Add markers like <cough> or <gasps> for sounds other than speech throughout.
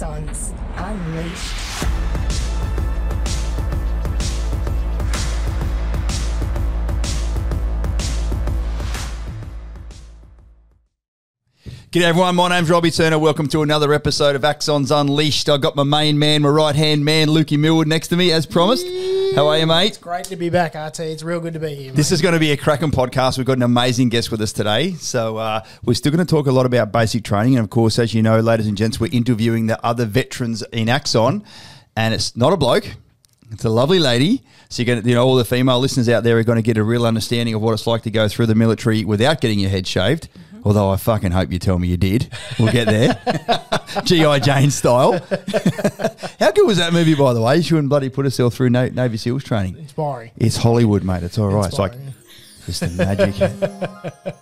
Axons Unleashed. G'day everyone, my name's Robbie Turner. Welcome to another episode of Axons Unleashed. I've got my main man, my right hand man, Lukey Millwood, next to me as promised. How are you, mate? It's great to be back, RT. It's real good to be here. This is going to be a cracking podcast. We've got an amazing guest with us today. So, uh, we're still going to talk a lot about basic training. And of course, as you know, ladies and gents, we're interviewing the other veterans in Axon. And it's not a bloke, it's a lovely lady. So, you're going to, you know, all the female listeners out there are going to get a real understanding of what it's like to go through the military without getting your head shaved. Although I fucking hope you tell me you did. We'll get there. <laughs> G.I. Jane style. <laughs> How good was that movie, by the way? She wouldn't bloody put herself through Na- Navy SEALs training. Inspiring. It's Hollywood, mate. It's all right. It's like Inspiring. just the magic.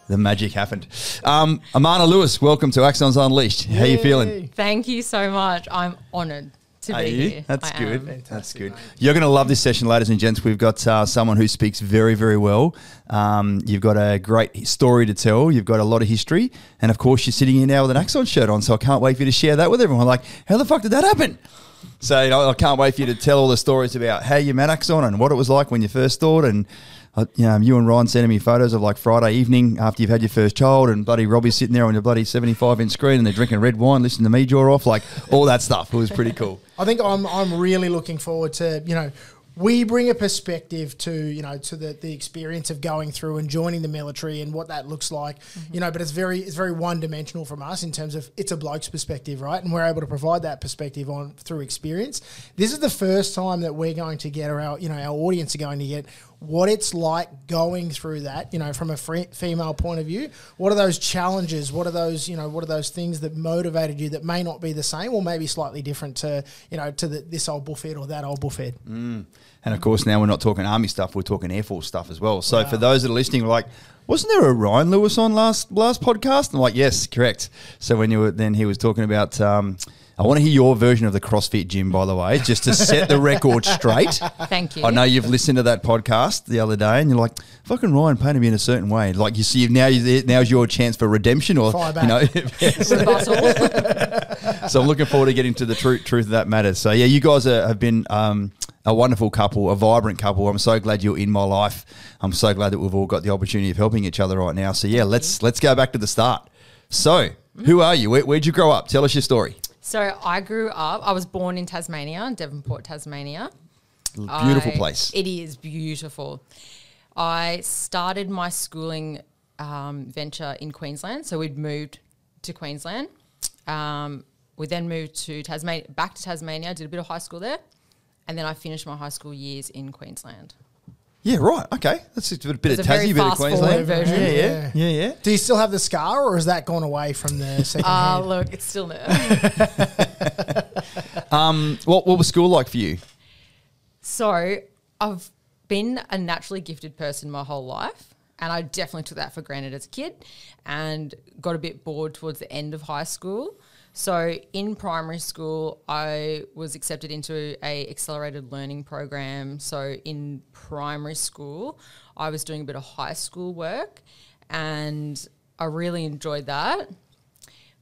the magic happened. Um, Amana Lewis, welcome to Axons Unleashed. How you feeling? Thank you so much. I'm honoured to Are be you? here. That's I good. am. That's good. You're going to love this session, ladies and gents. We've got uh, someone who speaks very, very well. Um, you've got a great story to tell. You've got a lot of history, and of course, you're sitting here now with an Axon shirt on. So I can't wait for you to share that with everyone. Like, how the fuck did that happen? So you know, I can't wait for you to tell all the stories about how you met Axon and what it was like when you first thought. And uh, you know, you and Ryan sending me photos of like Friday evening after you've had your first child, and bloody Robbie's sitting there on your bloody 75 inch screen, and they're drinking red wine, listening to me jaw off, like all that stuff. It was pretty cool. I think I'm I'm really looking forward to you know we bring a perspective to you know to the, the experience of going through and joining the military and what that looks like you know but it's very it's very one dimensional from us in terms of it's a bloke's perspective right and we're able to provide that perspective on through experience this is the first time that we're going to get our you know our audience are going to get what it's like going through that you know from a female point of view what are those challenges what are those you know what are those things that motivated you that may not be the same or maybe slightly different to you know to the, this old buffet or that old buffet And of course, now we're not talking army stuff; we're talking air force stuff as well. So for those that are listening, like, wasn't there a Ryan Lewis on last last podcast? And I'm like, yes, correct. So when you were then he was talking about. Um, I want to hear your version of the CrossFit gym, by the way, just to set the record straight. <laughs> Thank you. I know you've listened to that podcast the other day, and you're like, "Fucking Ryan painted me in a certain way." Like you see, now you, now's your chance for redemption, or Fire you know, <laughs> <laughs> so I'm looking forward to getting to the truth truth of that matter. So yeah, you guys are, have been um, a wonderful couple, a vibrant couple. I'm so glad you're in my life. I'm so glad that we've all got the opportunity of helping each other right now. So yeah, let's let's go back to the start. So who are you? Where, where'd you grow up? Tell us your story. So I grew up. I was born in Tasmania, Devonport, Tasmania. Beautiful I- place. It is beautiful. I started my schooling um, venture in Queensland, so we'd moved to Queensland. Um, we then moved to Tasmania, back to Tasmania. Did a bit of high school there, and then I finished my high school years in Queensland. Yeah, right. Okay, that's a bit It's of a very Tassie, bit of fast-forward Queensland. version. Yeah, yeah, yeah, yeah. do you still have the scar or has that gone away from the <laughs> second Ah, hand? look, it's still there. <laughs> Um, what what was school like for you? So I've been a naturally gifted person my whole life. And I definitely took that for granted as a kid and got a bit bored towards the end of high school. So in primary school, I was accepted into a accelerated learning program. So in primary school, I was doing a bit of high school work and I really enjoyed that.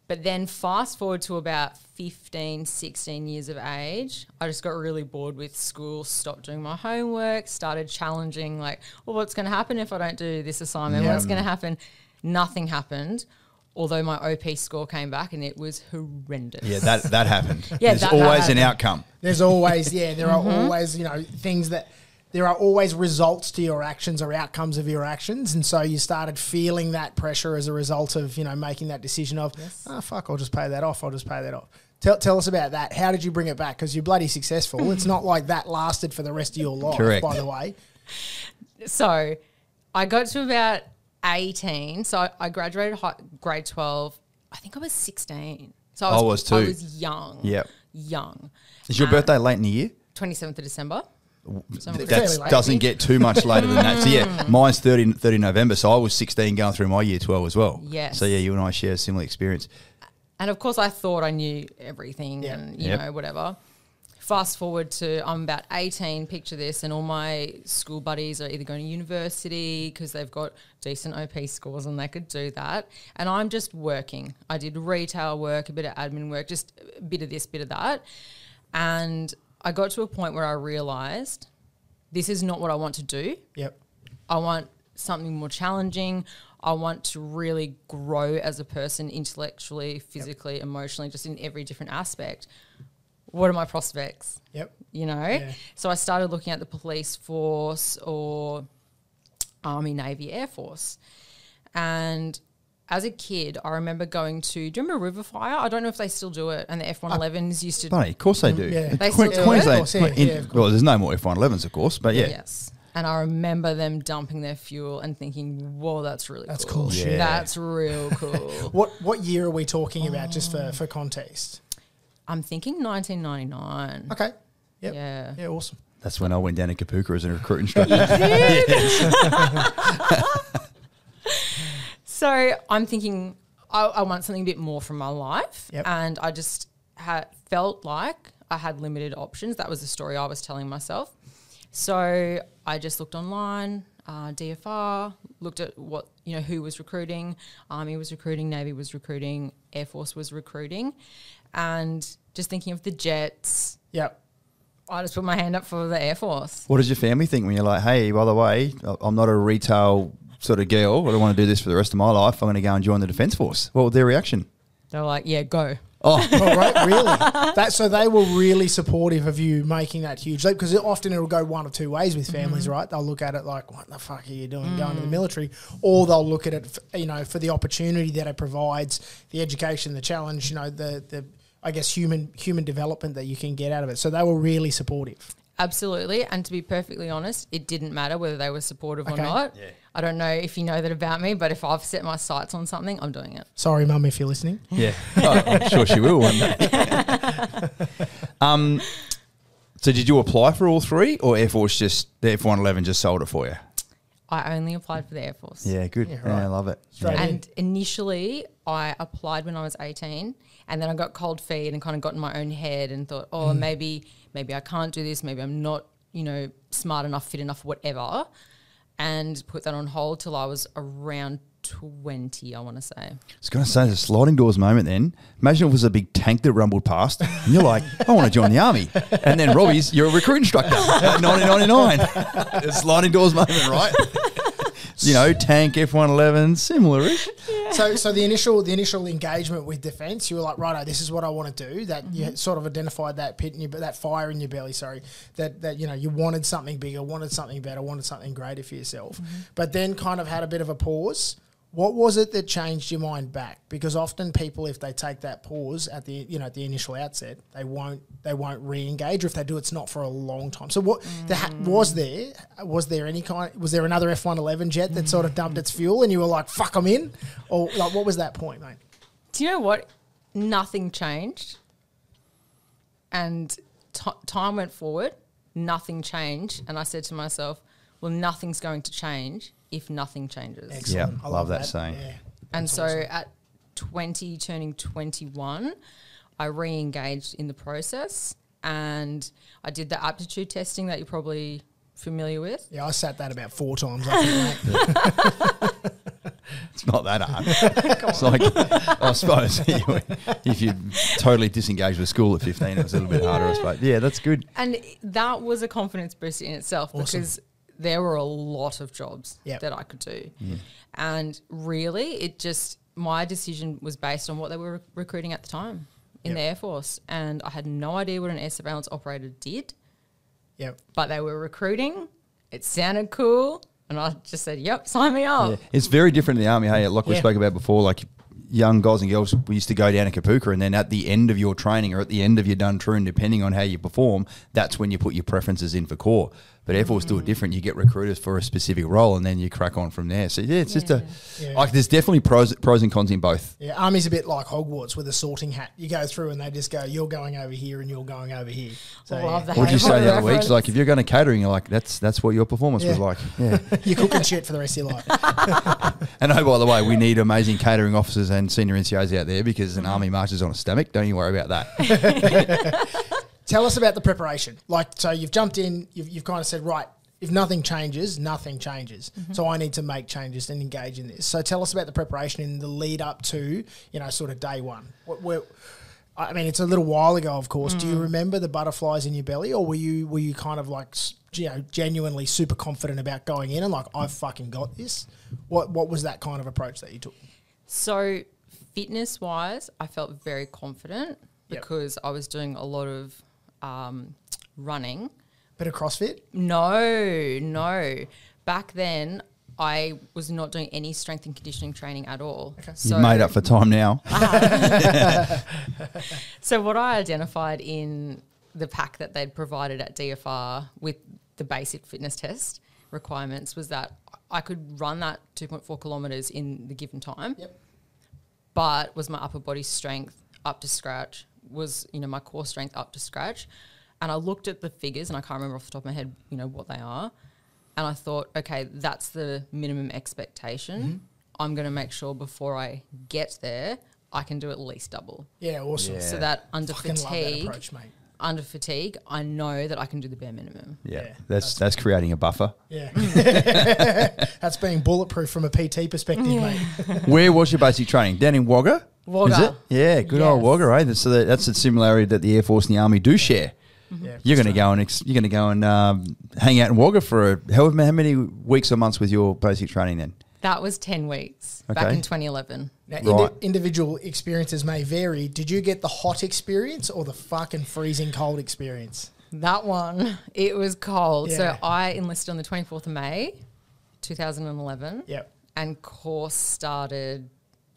But then fast forward to about 15, 16 years of age, I just got really bored with school, stopped doing my homework, started challenging like, well, what's going to happen if I don't do this assignment? Yeah. What's going to happen? Nothing happened. Although my OP score came back and it was horrendous. Yeah, that that happened. <laughs> Yeah, There's that- that always an outcome. There's always, yeah, there are <laughs> Mm-hmm. always, you know, things that there are always results to your actions or outcomes of your actions. And so you started feeling that pressure as a result of, you know, making that decision of, oh, fuck, I'll just pay that off. I'll just pay that off. Tell, tell us about that. How did you bring it back? Because you're bloody successful. it's <laughs> not like that lasted for the rest of your life, Correct. by the way. So I got to about 18. So I- graduated hi- grade 12. I think I was 16. So I was, I was too. I was young. Yeah. Young. Is your birthday um, late in the year? 27th of December. So That doesn't get too much later than that. So yeah, mm. mine's 30, 30 November. So I was 16 going through my year 12 as well. Yes. So yeah, you and I share a similar experience. And of course, I thought I knew everything and, you Yep. know, whatever. Fast forward to I'm about 18, picture this, and all my school buddies are either going to university because they've got decent OP scores and they could do that. And I'm just working. I did retail work, a bit of admin work, just a bit of this, bit of that. And I got to a point where I realized this is not what I want to do. Yep. I want something more challenging. I want to really grow as a person intellectually, physically, emotionally, just in every different aspect. What are my prospects? Yep. You know? Yeah. So I started looking at the police force or Army, Navy, Air Force. And as a kid, I remember going to, do you remember Riverfire? I don't know if they still do it. And the F 111s used to. Funny, of course they do. Yeah. They Que- still do? Queensland. Yeah, yeah, well, there's no more F111s, of course, but yeah. Yes. And I remember them dumping their fuel and thinking, whoa, that's really cool. That's cool. cool. Yeah. That's real cool. <laughs> What what year are we talking about, just for, for context? I'm thinking 1999. Okay. Yep. Yeah. Yeah, awesome. That's when I went down to Kapooka as a recruit instructor. <laughs> <laughs> So I'm thinking I, I want something a bit more from my life. Yep. And I just had felt like I had limited options. That was the story I was telling myself. So I just looked online, uh, DFR, looked at what, you know, who was recruiting. Army was recruiting, Navy was recruiting, Air Force was recruiting. And just thinking of the jets, Yep. I just put my hand up for the Air Force. what does your family think when you're like, hey, by the way, I- I'm not a retail sort of girl. I don't want to do this for the rest of my life. I'm going to go and join the Defence Force. What was their reaction? They're like, yeah, go. Oh, <laughs> Oh, right, really? That so they were really supportive of you making that huge leap because often it'll go one of two ways with families, Mm-hmm. right? They'll look at it like, "What the fuck are you doing going to Mm. the military?" Or they'll look at it, f- you know, for the opportunity that it provides, the education, the challenge, you know, the the I guess human human development that you can get out of it. So they were really supportive. Absolutely. And to be perfectly honest, it didn't matter whether they were supportive Okay. or not. Yeah. I don't know if you know that about me, but if I've set my sights on something, I'm doing it. Sorry, mum, if you're listening. yeah. <laughs> Oh, I'm sure she will one day. <laughs> um, so did you apply for all three or Air Force just, the F111 just sold it for you? I only applied for the Air Force. Yeah, good. Yeah, Yeah. I love it. Straight Yeah. in. And initially, I applied when I was 18, and then I got cold feet and kind of got in my own head and thought, oh, Mm. maybe, maybe I can't do this. Maybe I'm not, you know, smart enough, fit enough, whatever. And put that on hold till I was around 20, I want to say. I was going to say, the sliding doors moment then. Imagine if it was a big tank that rumbled past and you're like, I want to join the army. And then Robbie's, you're a recruit instructor <laughs> at 1999. a sliding doors moment, right? <laughs> you know, tank, F111, similar-ish. <laughs> So, so the initial the initial engagement with defence, you were like, righto, this is what I want to do. That you mm-hmm. sort of identified that pit in your, that fire in your belly. Sorry, that that you know you wanted something bigger, wanted something better, wanted something greater for yourself. Mm-hmm. But then kind of had a bit of a pause. What was it that changed your mind back? Because often people, if they take that pause at the you know at the initial outset, they won't they won't re-engage, or if they do, it's not for a long time. So what the ha- was there? Was there any kind? Was there another F one eleven jet that sort of dumped its fuel, and you were like, "Fuck, I'm in," or like what was that point, mate? Do you know what? Nothing changed. And t- time went forward, nothing changed. And I said to myself, well, nothing's going to change if nothing changes. Excellent. Yeah, I love that saying. Yeah. and so awesome. at 20, turning 21, I re engaged in the process and I did the aptitude testing that you're probably familiar with. yeah, I sat that about four times. I think, mate. <laughs> It's not that hard. <laughs> it's like, I suppose, <laughs> if you totally disengaged with school at 15, it was a little bit harder, I suppose. Yeah, that's good. And that was a confidence boost in itself Awesome. because there were a lot of jobs Yep. that I could do. Mm-hmm. And really, it just, my decision was based on what they were rec- recruiting at the time in Yep. the Air Force. And I had no idea what an air surveillance operator did, Yep. but they were recruiting. It sounded cool. And I just said, yep, sign me up. Yeah. It's very different in the army. Hey, like we Yeah. spoke about before, like young guys and girls, we used to go down to Kapooka, and then at the end of your training or at the end of your done troon, depending on how you perform, that's when you put your preferences in for corps. But Air Force do it different. You get recruiters for a specific role, and then you crack on from there. So yeah, it's just a Yeah. like there's definitely pros pros and cons in both. Yeah, army's a bit like Hogwarts with a sorting hat. You go through and they just go, "You're going over here and you're going over here." So Love yeah. that. What did you say the other week? It's like if you're going to catering, you're like that's that's what your performance was like. <laughs> Yeah. you're cooking shit for the rest of your life. <laughs> And oh, by the way, we need amazing catering officers and senior NCOs out there because an army marches on a stomach. Don't you worry about that. <laughs> Tell us about the preparation. Like, so you've jumped in, you've, you've kind of said, right, if nothing changes, nothing changes. Mm-hmm. So I need to make changes and engage in this. So tell us about the preparation in the lead up to, you know, sort of day one. What, where, I mean, it's a little while ago, of course. Do you mm. remember the butterflies in your belly, or were you were you kind of like, you know, genuinely super confident about going in and like, I've fucking got this? What what was that kind of approach that you took? So, fitness wise, I felt very confident Yep. because I was doing a lot of um, running. Bit of CrossFit. No, no. Back then, I was not doing any strength and conditioning training at all. You've made up for time now. <laughs> <laughs> So what I identified in the pack that they'd provided at DFR with the basic fitness test requirements was that I could run that 2.4 kilometers in the given time, Yep. but was my upper body strength up to scratch? Was you know my core strength up to scratch? And I looked at the figures, and I can't remember off the top of my head, you know what they are. And I thought, okay, that's the minimum expectation. Mm-hmm. I'm going to make sure before I get there, I can do at least double. Yeah, awesome. Yeah. So that under Fucking love that fatigue, approach, mate. under fatigue, I know that I can do the bare minimum. Yeah, Yeah, that's that's creating a buffer. Yeah. <laughs> <laughs> That's being bulletproof from a PT perspective, mate. Where was your basic training? Down in Wagga? Wagga. Is it? Yeah, good old Yes. Wagga, eh? So that, that's a similarity that the Air Force and the Army do share. Yeah, You're going to go and ex- you're going to go and um, hang out in Wagga for a, how, how many weeks or months with your basic training then? That was 10 weeks back in 2011. Now, Right. indi- individual experiences may vary. Did you get the hot experience or the fucking freezing cold experience? That one, it was cold. Yeah. So I enlisted on the 24th of May, 2011. Yep. And course started,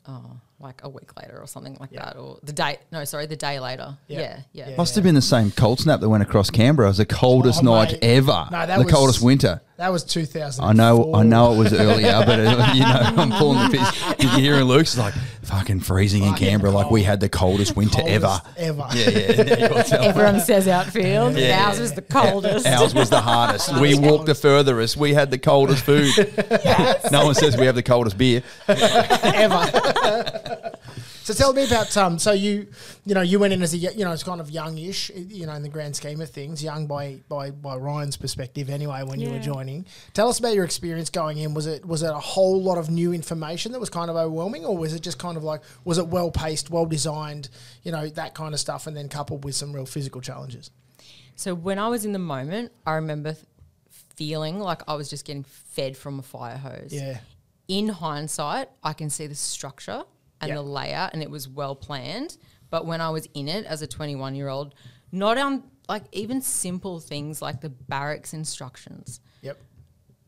oh, like a week later or something like Yeah. that. Or the day, no, sorry, the day later. Yeah. Yeah, yeah. Yeah. Must have been the same cold snap that went across Canberra. It was the oh, coldest Oh, night mate. ever. No, that the was- coldest winter. That was 2000. I know, I know it was earlier, but uh, <laughs> you know, I'm <laughs> pulling the piss. You can hear Luke's like fucking freezing in Fucking Canberra, like we had the coldest winter ever. Ever. Yeah, yeah. yeah you're <laughs> telling me. Everyone says outfield. Yeah. Ours was the coldest. Ours was the hardest. We walked the furthest. We had the coldest food. No one says we have the coldest beer. ever. So tell me about um. So you, you know, you went in as a you know, it's kind of youngish, you know, in the grand scheme of things, young by by by Ryan's perspective anyway. When you were joining, tell us about your experience going in. Was it was it a whole lot of new information that was kind of overwhelming, or was it just kind of like was it well paced, well designed, you know, that kind of stuff, and then coupled with some real physical challenges? So when I was in the moment, I remember feeling like I was just getting fed from a fire hose. Yeah. In hindsight, I can see the structure and Yeah. the layout, and it was well planned. But when I was in it as a 21 year old, not on like even simple things like the barracks instructions, Yep.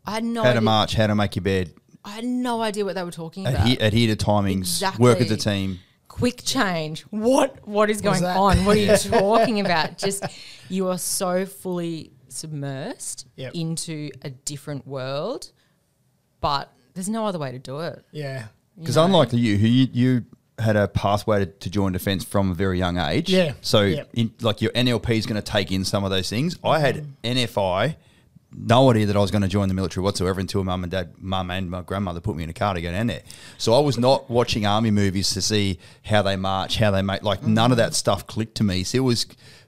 I had no How to idea. march, how to make your bed, I had no idea what they were talking about. adhere, adhere to timings, exactly. work as a team. quick change. What what is going that? on? What are you talking <laughs> about? Just you are so fully submersed Yep. into a different world, but there's no other way to do it. Yeah. Because unlike you, who you, you had a pathway to, to join defence from a very young age. Yeah. So, Yep. in, like your NLP is going to take in some of those things. I had mm. NFI, no idea that I was going to join the military whatsoever until mum and dad, mum and my grandmother put me in a car to go down there. So I was not watching army movies to see how they march, how they make like none of that stuff clicked to me. So it was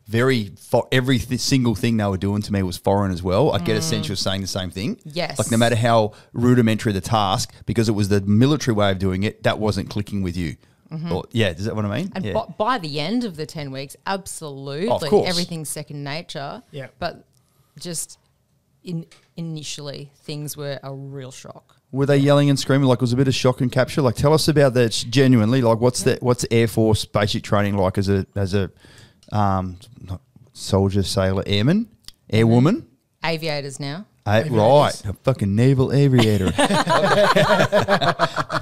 very fo- every th- single thing they were doing to me was foreign as well. I get a sense mm. you're saying the same thing. Yes. Like no matter how rudimentary the task, because it was the military way of doing it, that wasn't clicking with you. Mm-hmm. Or, yeah, does that what I mean? And yeah. by, by the end of the 10 weeks, absolutely, oh, Of course. everything's second nature. Yeah. But just in, initially, things were a real shock. Were they yelling and screaming like it was a bit of shock and capture? Like, tell us about that genuinely. Like, what's the what's Air Force basic training like as a as a um, soldier, sailor, airman, airwoman? Aviators now. Right, a fucking naval aviator. <laughs>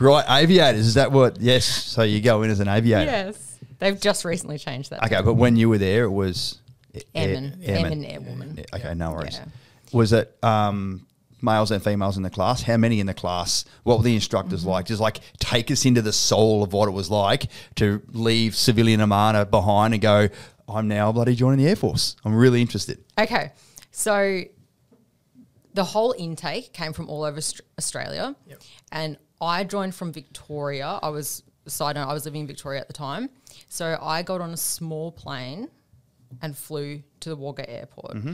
right, aviators. Is that what? Yes. So you go in as an aviator. Yes. They've just recently changed that. Okay, but when you were there, it was Airman. air- Airman, airwoman. Okay, no worries. Yeah. Was it um, males and females in the class? How many in the class? What were the instructors Mm-hmm. like? Just like take us into the soul of what it was like to leave civilian Amana behind and go, I'm now bloody joining the Air Force. I'm really interested. Okay, so the whole intake came from all over Australia, Yep. and I joined from Victoria. I was side note, I was living in Victoria at the time, so I got on a small plane and flew to the Wagga airport. Mm-hmm.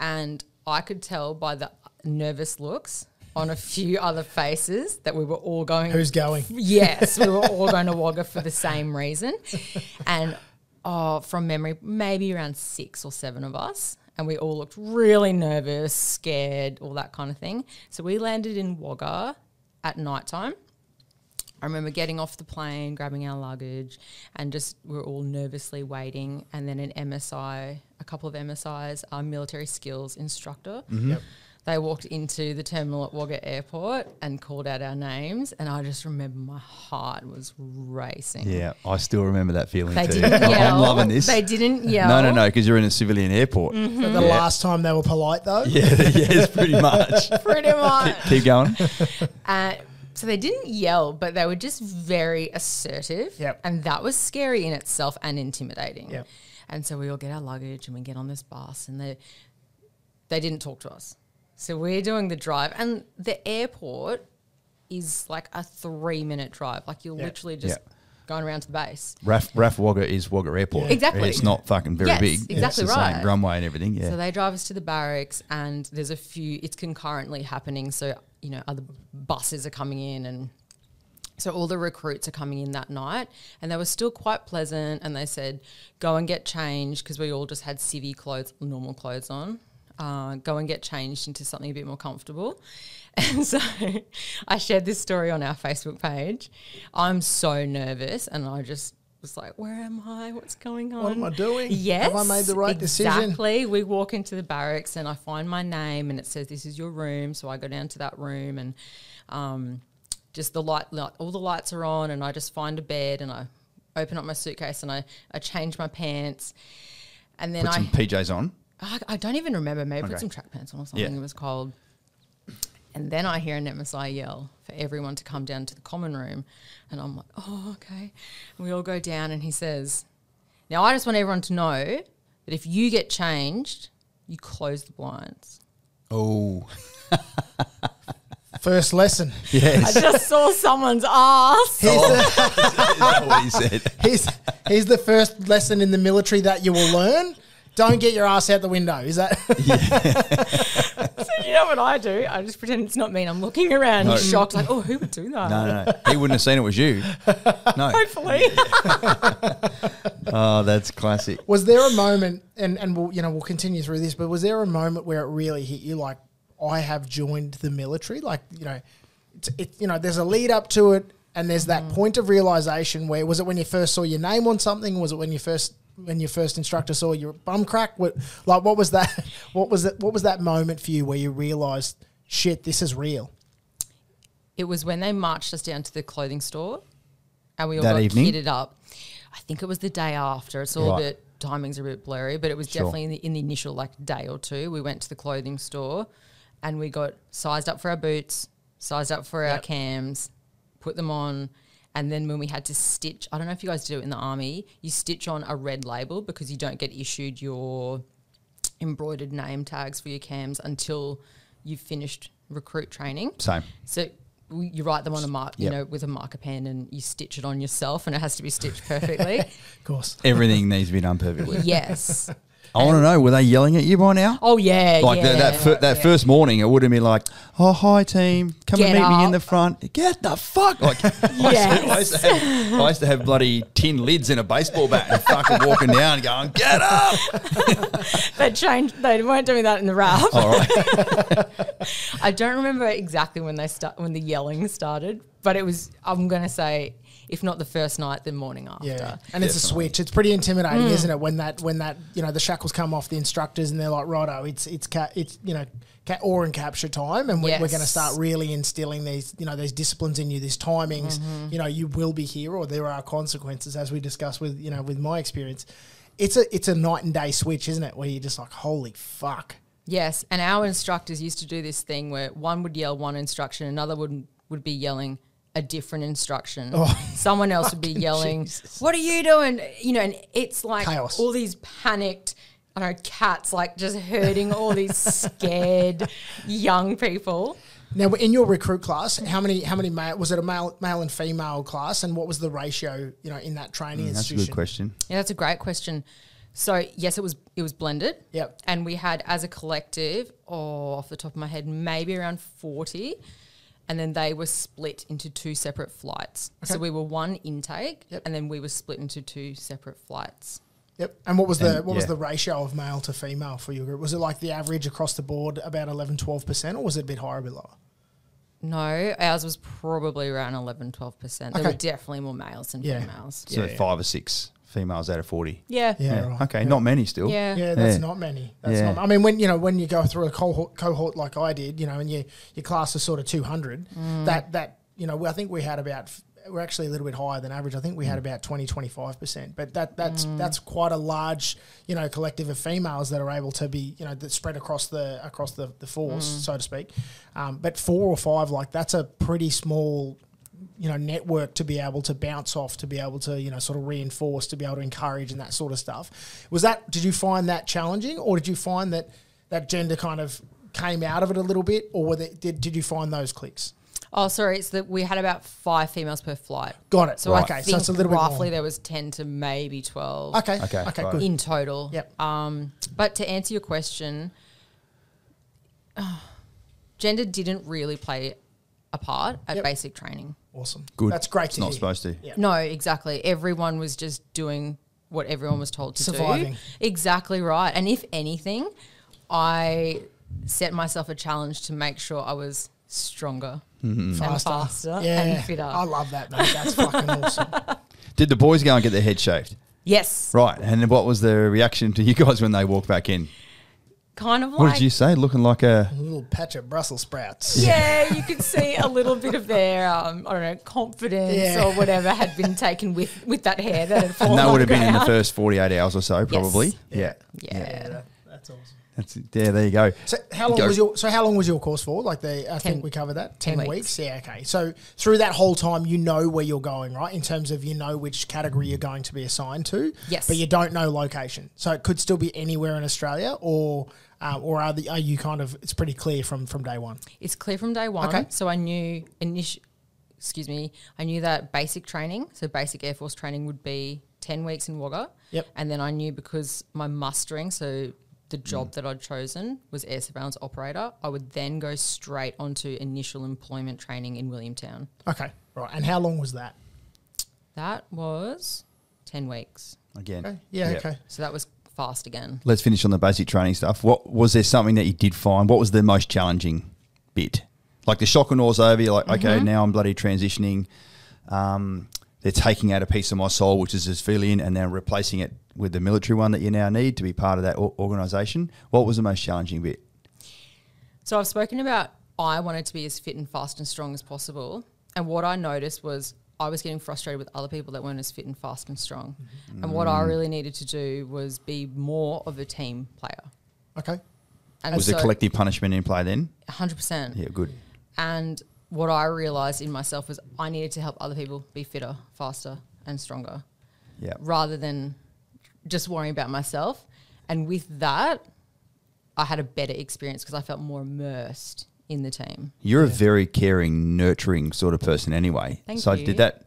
And I could tell by the nervous looks on a few <laughs> other faces that we were all going. Who's going? Yes, we were all <laughs> going to Wagga for the same reason. And oh, from memory, maybe around six or seven of us. And we all looked really nervous, scared, all that kind of thing. So we landed in Wagga at night time. I remember getting off the plane, grabbing our luggage, and just we are all nervously waiting. And then an MSI, a couple of MSIs, our military skills instructor, mm-hmm. Yep. They walked into the terminal at Wagga Airport and called out our names. And I just remember my heart was racing. Yeah, I still remember that feeling They too. didn't <laughs> I'm yell. loving this. They didn't yell. No, no, no, because you're in a civilian airport. The Yeah. last time they were polite though. Yeah, <laughs> yes, pretty much. <laughs> Pretty much. Keep going. Uh, so they didn't yell, but they were just very assertive. Yep. And that was scary in itself and intimidating. Yep. And so we all get our luggage and we get on this bus and they they didn't talk to us. So we're doing the drive and the airport is like a three minute drive. Like you're Yeah. literally just Yeah. going around to the base. RAAF, RAAF Wagga is Wagga Airport. Yeah. Exactly. It's not fucking very Yes, big. exactly it's the right. same runway and everything. Yeah. So they drive us to the barracks, and there's a few. It's concurrently happening. So you know, other buses are coming in, and so all the recruits are coming in that night, and they were still quite pleasant. And they said, "Go and get changed," because we all just had civvy clothes, normal clothes on. Uh, go and get changed into something a bit more comfortable. <laughs> And so I shared this story on our Facebook page. I'm so nervous, and I just was like, "Where am I? What's going on? What am I doing? Yes. Have I made the right decision? Exactly. We walk into the barracks and I find my name and it says, This is your room. So I go down to that room and um, just the light, light, all the lights are on and I just find a bed and I open up my suitcase and I, I change my pants. And then Put I, Put some PJs on. I, I don't even remember. Maybe Okay. put some track pants on or something. Yeah. It was cold. And then I hear an MSI yell for everyone to come down to the common room. And I'm like, oh, okay. And we all go down and he says, now I just want everyone to know that if you get changed, you close the blinds. Oh, <laughs> First lesson. Yes. I just saw someone's ass. Oh. Here's, the, <laughs> Is that what he said? <laughs> here's, here's the first lesson in the military that you will learn. Don't get your ass out the window. Is that? <laughs> So you know what I do? I just pretend it's not me and I'm looking around No. shocked, like, oh, who would do that? No, no, no. He wouldn't have seen it was you. No. Hopefully. <laughs> Oh, that's classic. was there a moment, and and we'll you know we'll continue through this, but was there a moment where it really hit you like I have joined the military? Like you know, it's it you know there's a lead up to it, and there's that mm. point of realization where was it when you first saw your name on something? Was it when you first when your first instructor saw your bum crack? What like what was that? <laughs> What was it? What was that moment for you where you realized shit, this is real? It was when they marched us down to the clothing store and we all That got evening? kitted up. I think it was the day after. It's all Right. a bit timings are a bit blurry, but it was Sure. definitely in the, in the initial like day or two. We went to the clothing store and we got sized up for our boots, sized up for our cams, put them on. And then when we had to stitch, I don't know if you guys do it in the army, you stitch on a red label because you don't get issued your embroidered name tags for your cams until you've finished recruit training. Same. So you write them on a mark, you Yep. know, with a marker pen, and you stitch it on yourself, and it has to be stitched perfectly. <laughs> Of course. Everything needs to be done perfectly. yes. I want to know, were they yelling at you by now? Oh yeah. like yeah. the, that fir- that Yeah. first morning, it would have been like, "Oh, hi team, come Get and meet me in the front." Get the fuck! Like, <laughs> I, used to, I, used to have, I used to have bloody tin lids in a baseball bat and fucking walking down, going, "Get up!" <laughs> They changed. They weren't doing that in the rap. All right, <laughs> I don't remember exactly when they start when the yelling started, but it was. I'm gonna say, if not the first night, the morning after. Yeah, and it's a switch. It's pretty intimidating, Mm. isn't it? When that when that you know the shackles come off the instructors and they're like, "Righto, it's it's ca- it's you know ca- awe and capture time," and we're, we're going to start really instilling these you know these disciplines in you, these timings. Mm-hmm. You know, you will be here, or there are consequences, as we discussed with you know with my experience. It's a it's a night and day switch, isn't it? Where you're just like, "Holy fuck." Yes, and our instructors used to do this thing where one would yell one instruction, another would would be yelling a different instruction. Oh. Someone else would be <laughs> yelling, Jesus. "What are you doing?" You know, and it's like Chaos. all these panicked, I don't know, cats like just herding all these <laughs> scared young people. Now, in your recruit class, how many how many male was it a male male and female class, and what was the ratio you know in that training institution? that's a institution? good question. Yeah, that's a great question. So yes, it was it was blended. Yep. And we had as a collective, oh, off the top of my head, maybe around forty, and then they were split into two separate flights. So we were one intake, Yep. and then we were split into two separate flights. Yep. And what was the And- what was the ratio of male to female for your group? Was it like the average across the board about 11 12% or was it a bit higher a bit lower? No, ours was probably around 11, 12%. There Okay. were definitely more males than Yeah. females. So Yeah, yeah. five or six females out of 40. Yeah. Yeah, Yeah. right. Okay, Yeah. not many still. Yeah. Yeah, that's Yeah. not many. That's Yeah. not. I mean, when you know when you go through a cohort, cohort like I did, you know, and you your class is sort of two hundred. Mm. That that you know, I think we had about. We're actually a little bit higher than average. I think we Mm. had about 20, 25 percent. But that that's Mm. that's quite a large, you know, collective of females that are able to be, you know, that spread across the across the, the force, Mm. so to speak. Um, but four or five, like that's a pretty small you know network to be able to bounce off to be able to you know sort of reinforce to be able to encourage and that sort of stuff was that did you find that challenging or did you find that that gender kind of came out of it a little bit or were they, did, did you find those clicks Oh, sorry. It's that we had about five females per flight. got it So right. I okay think so it's a little bit roughly there was 10 to maybe 12 okay Okay, okay right. good in total. Yep. Um, but to answer your question, <sighs> gender didn't really play a part at Yep. basic training. awesome Good. that's great It's to not hear. supposed to. Yeah. No, exactly. Everyone was just doing what everyone was told to Surviving. do. Exactly right. And if anything, I set myself a challenge to make sure I was stronger and mm-hmm. faster yeah and fitter. I love that mate that's fucking awesome <laughs> Did the boys go and get their head shaved? yes. Right. And what was the reaction to you guys when they walked back in? Kind of What did you say? Looking like a. a little patch of Brussels sprouts Yeah, you could see a little bit of their, um, I don't know, confidence Yeah. or whatever had been taken with, with that hair that had fallen And that would have been in the first 48 hours or so, probably. Yeah. Yeah. that- that's awesome That's it. Yeah, there you go. So how long Go. was your so how long was your course for? Like the I Ten- think we covered that ten ten, weeks. weeks. Yeah, okay. So through that whole time, you know where you're going, right? In terms of you know which category you're going to be assigned to. Yes. but you don't know location. So it could still be anywhere in Australia, or um, or are the are you kind of it's pretty clear from from day one. It's clear from day one. Okay. So I knew initial, excuse me, I knew that basic training, so basic Air Force training would be 10 weeks in Wagga. Yep. And then I knew because my mustering, so the job that I'd chosen was air surveillance operator, I would then go straight onto initial employment training in Williamtown. Okay, right. And how long was that? That was 10 weeks. Again. Okay. Yeah. Yeah. Okay. So that was fast again. Let's finish on the basic training stuff. What was there something that you did find? What was the most challenging bit? Like the shock and awe's over. You're like, okay, Mm-hmm. now I'm bloody transitioning. Um, they're taking out a piece of my soul, which is this civilian, and then replacing it with the military one that you now need to be part of that o- organisation. What was the most challenging bit? So I've spoken about I wanted to be as fit and fast and strong as possible. And what I noticed was I was getting frustrated with other people that weren't as fit and fast and strong. And what I mm. really needed to do was be more of a team player. Okay. And Was so, the collective punishment in play then? 100%. Yeah, good. And what I realized in myself was I needed to help other people be fitter, faster, and stronger Yeah. rather than just worrying about myself. And with that, I had a better experience because I felt more immersed in the team. You're a very caring, nurturing sort of person anyway. Thank so you. did that.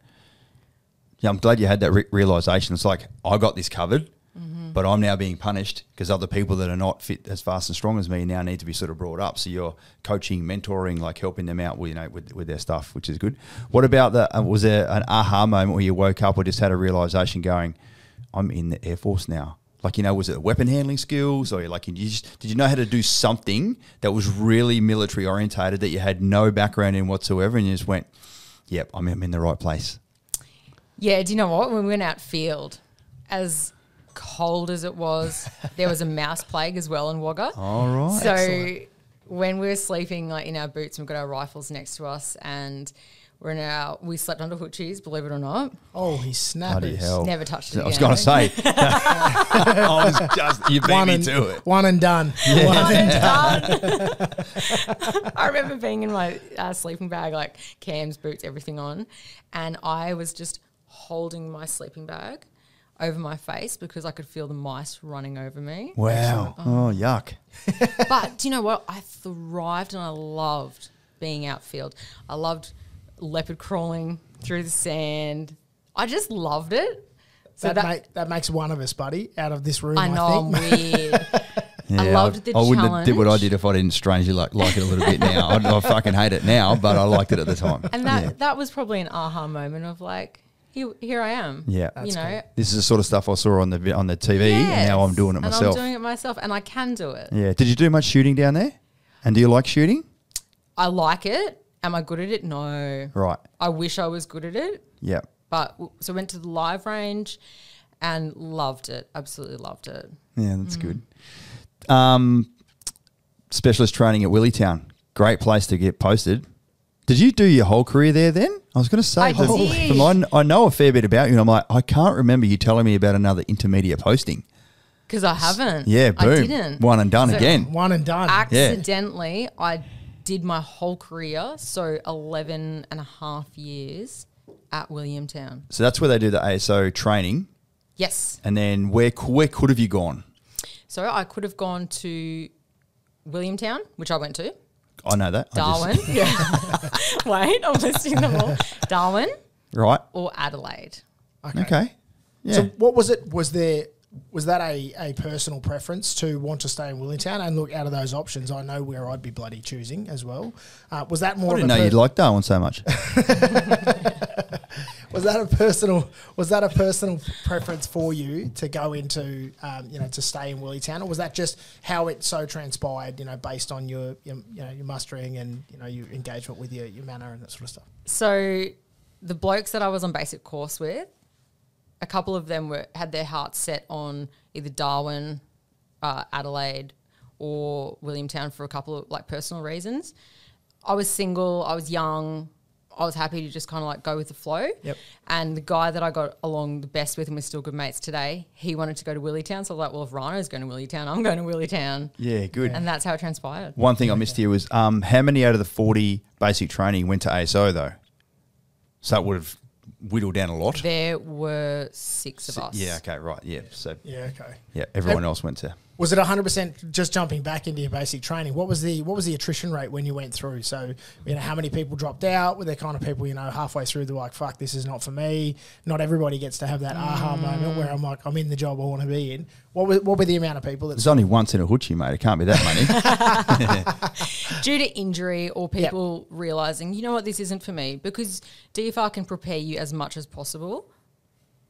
Yeah, I'm glad you had that re- realization. It's like I got this covered, Mm-hmm. but I'm now being punished because other people that are not fit as fast and strong as me now need to be sort of brought up. So you're coaching, mentoring, like helping them out with you know with, with their stuff, which is good. What about the? Uh, was there an aha moment where you woke up or just had a realization going, I'm in the Air Force now? Like you know, was it weapon handling skills, or like you just did you know how to do something that was really military orientated that you had no background in whatsoever, and you just went, "Yep, I'm, I'm in the right place." Yeah, do you know what? When we went out field, as cold as it was, there was a mouse <laughs> plague as well in Wagga. All right. So Excellent. when we were sleeping like in our boots, we've got our rifles next to us, and we're in our we slept under hoochies, believe it or not. Oh, he's snappers. Bloody hell! Never touched it I was again. going to say, <laughs> <laughs> I was just you beat One me and, to it. one and done. One and done. I remember being in my uh, sleeping bag, like cams, boots, everything on, and I was just holding my sleeping bag over my face because I could feel the mice running over me. Wow! Oh, yuck! <laughs> but do you know what? I thrived and I loved being outfield. I loved leopard crawling through the sand. I just loved it. So that, that- make, that makes one of us, buddy, out of this room. I I, know I'm weird. <laughs> Yeah, loved the challenge. I wouldn't have did what I did if I didn't strangely like, like it a little bit now. I, I fucking hate it now, but I liked it at the time. And that yeah. that was probably an aha moment of like, here, here I am. Yeah. you know. cool. This is the sort of stuff I saw on the on the TV, and now I'm doing it And myself. I'm doing it myself, and I can do it. yeah. Did you do much shooting down there? And do you like shooting? I like it. Am I good at it? No. Right. I wish I was good at it, Yeah. but so went to the live range and loved it. Absolutely loved it. Yeah, that's good. Um, specialist training at Willietown. Great place to get posted. Did you do your whole career there then? I was going to say, I the- did. from I, I know a fair bit about you, and I'm like, I can't remember you telling me about another intermediate posting. Because I haven't. Yeah, boom. I didn't. One and done So again. One and done. Accidentally, I did my whole career, so 11 and a half years at Williamtown. So that's where they do the ASO training. Yes. And then where, where could have you gone? So I could have gone to Williamtown, which I went to. I know that. I Darwin. just- <laughs> yeah. <laughs> Wait, I'm listing them all. Darwin right. or Adelaide. Okay. Yeah. So what was it? Was there was that a, a personal preference to want to stay in Williamtown? And look, out of those options, I know where I'd be bloody choosing as well. Uh, was that more? I didn't of know a you'd like Darwin so much. <laughs> was that a personal? Was that a personal preference for you to go into? Um, you know, to stay in Williamtown, or was that just how it so transpired? You know, based on your, your you know your mustering and you know your engagement with your your manner and that sort of stuff. So the blokes that I was on basic course with, a couple of them were had their hearts set on either Darwin, uh, Adelaide, or Williamtown for a couple of like personal reasons. I was single, I was young, I was happy to just kind of like go with the flow. Yep. And the guy that I got along the best with and we're still good mates today, he wanted to go to Willietown. So I was like, well, if Rhino's going to Willietown, I'm going to Willietown. Yeah, good. And that's how it transpired. One thing I missed here was um, how many out of the 40 basic training went to ASO though? So it would have whittled down a lot. There were six of us. Yeah, okay, right. Yeah. So, Yeah. Okay. yeah, everyone else went to. Was it 100% just jumping back into your basic training? What was the what was the attrition rate when you went through? So, you know, how many people dropped out? Were there kind of people, you know, halfway through they're like, fuck, this is not for me? Not everybody gets to have that aha mm. moment where I'm like, I'm in the job I want to be in. What was, what were the amount of people that There's only once in a hoochie, mate. It can't be that many. <laughs> due to injury or people realizing, you know what, this isn't for me, because DFR can prepare you as much as possible,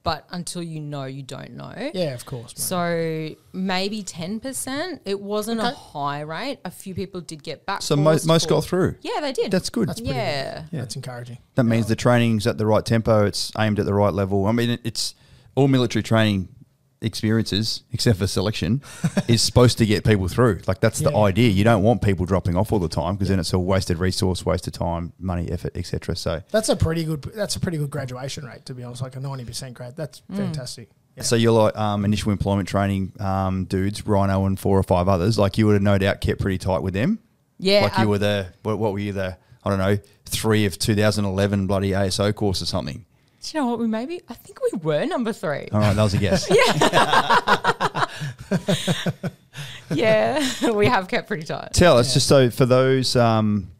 but until you know, you don't know. Yeah, of course. mate. So maybe 10%. It wasn't a high rate. A few people did get back. so mo- paused most for- got through. Yeah, they did. That's good. That's pretty yeah. good. That's encouraging. That means the training's at the right tempo. It's aimed at the right level. I mean, it's all military training experiences, except for selection, <laughs> is supposed to get people through. Like that's the idea. You don't want people dropping off all the time because then it's all wasted resource, wasted time, money, effort, etc. So, That's a pretty good. That's a pretty good graduation rate, to be honest. Like a ninety percent grad. That's fantastic. Yeah. so you're like um, initial employment training um, dudes, Rhino and four or five others. Like you would have no doubt kept pretty tight with them. Yeah. like I- you were the what, what were you the I don't know three of 2011 bloody ASO course or something. Do you know what? We maybe, I think we were number three. All right, that was a guess. <laughs> yeah. yeah, we have kept pretty tight. Tell us just so for those um,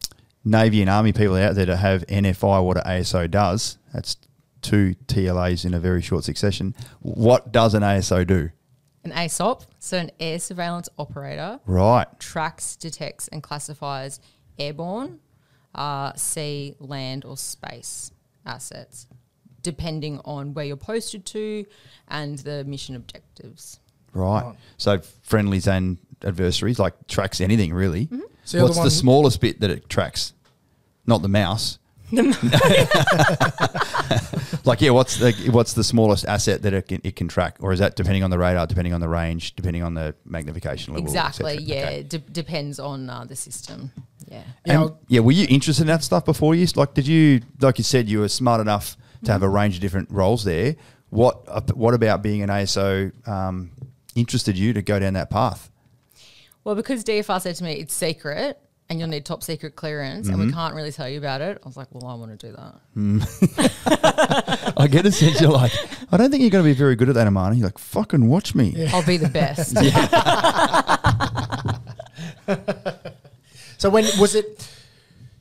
Navy and Army people out there to have NFI, what an ASO does. That's two TLAs in a very short succession. What does an ASO do? An ASOP, so an air surveillance operator, Right. tracks, detects, and classifies airborne, uh, sea, land, or space assets, depending on where you're posted to and the mission objectives. Right. Right. So friendlies and adversaries, like tracks anything really. So you're What's the the, smallest bit that it tracks? Not the mouse. <laughs> like yeah, what's the what's the smallest asset that it can, it can track, or is that depending on the radar, depending on the range, depending on the magnification level? exactly. Yeah. Okay. De- depends on uh, the system. Yeah. Yeah, And, yeah, were you interested in that stuff before you? Like, did you, like you said, you were smart enough to have a range of different roles there. What, uh, what about being an ASO um, interested you to go down that path? Well, because DFR said to me it's secret and you'll need top secret clearance and we can't really tell you about it, I was like, well, I want to do that. <laughs> I get a sense you're like, I don't think you're going to be very good at that, Amani. You're like, fucking watch me. I'll be the best. <laughs> <laughs> So when was it?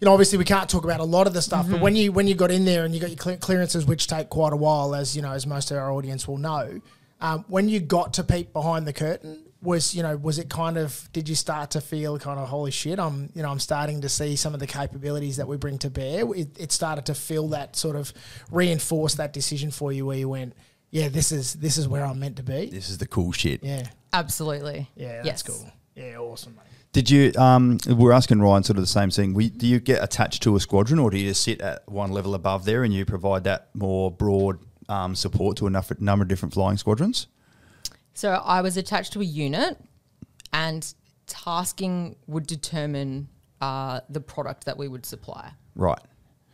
You know, obviously we can't talk about a lot of the stuff, Mm-hmm. but when you when you got in there and you got your cle- clearances, which take quite a while, as you know, as most of our audience will know, um, when you got to peep behind the curtain, was you know, was it kind of? Did you start to feel kind of holy shit? I'm you know, I'm starting to see some of the capabilities that we bring to bear. It, it started to feel that sort of reinforce that decision for you, where you went, yeah, this is this is where I'm meant to be. This is the cool shit. Yeah, Absolutely. yeah, that's Yes. cool. Yeah, awesome, mate. Did you? Um, we're asking Ryan sort of the same thing. We, do you get attached to a squadron, or do you just sit at one level above there and you provide that more broad um, support to a number of different flying squadrons? So I was attached to a unit, and tasking would determine uh, the product that we would supply. Right.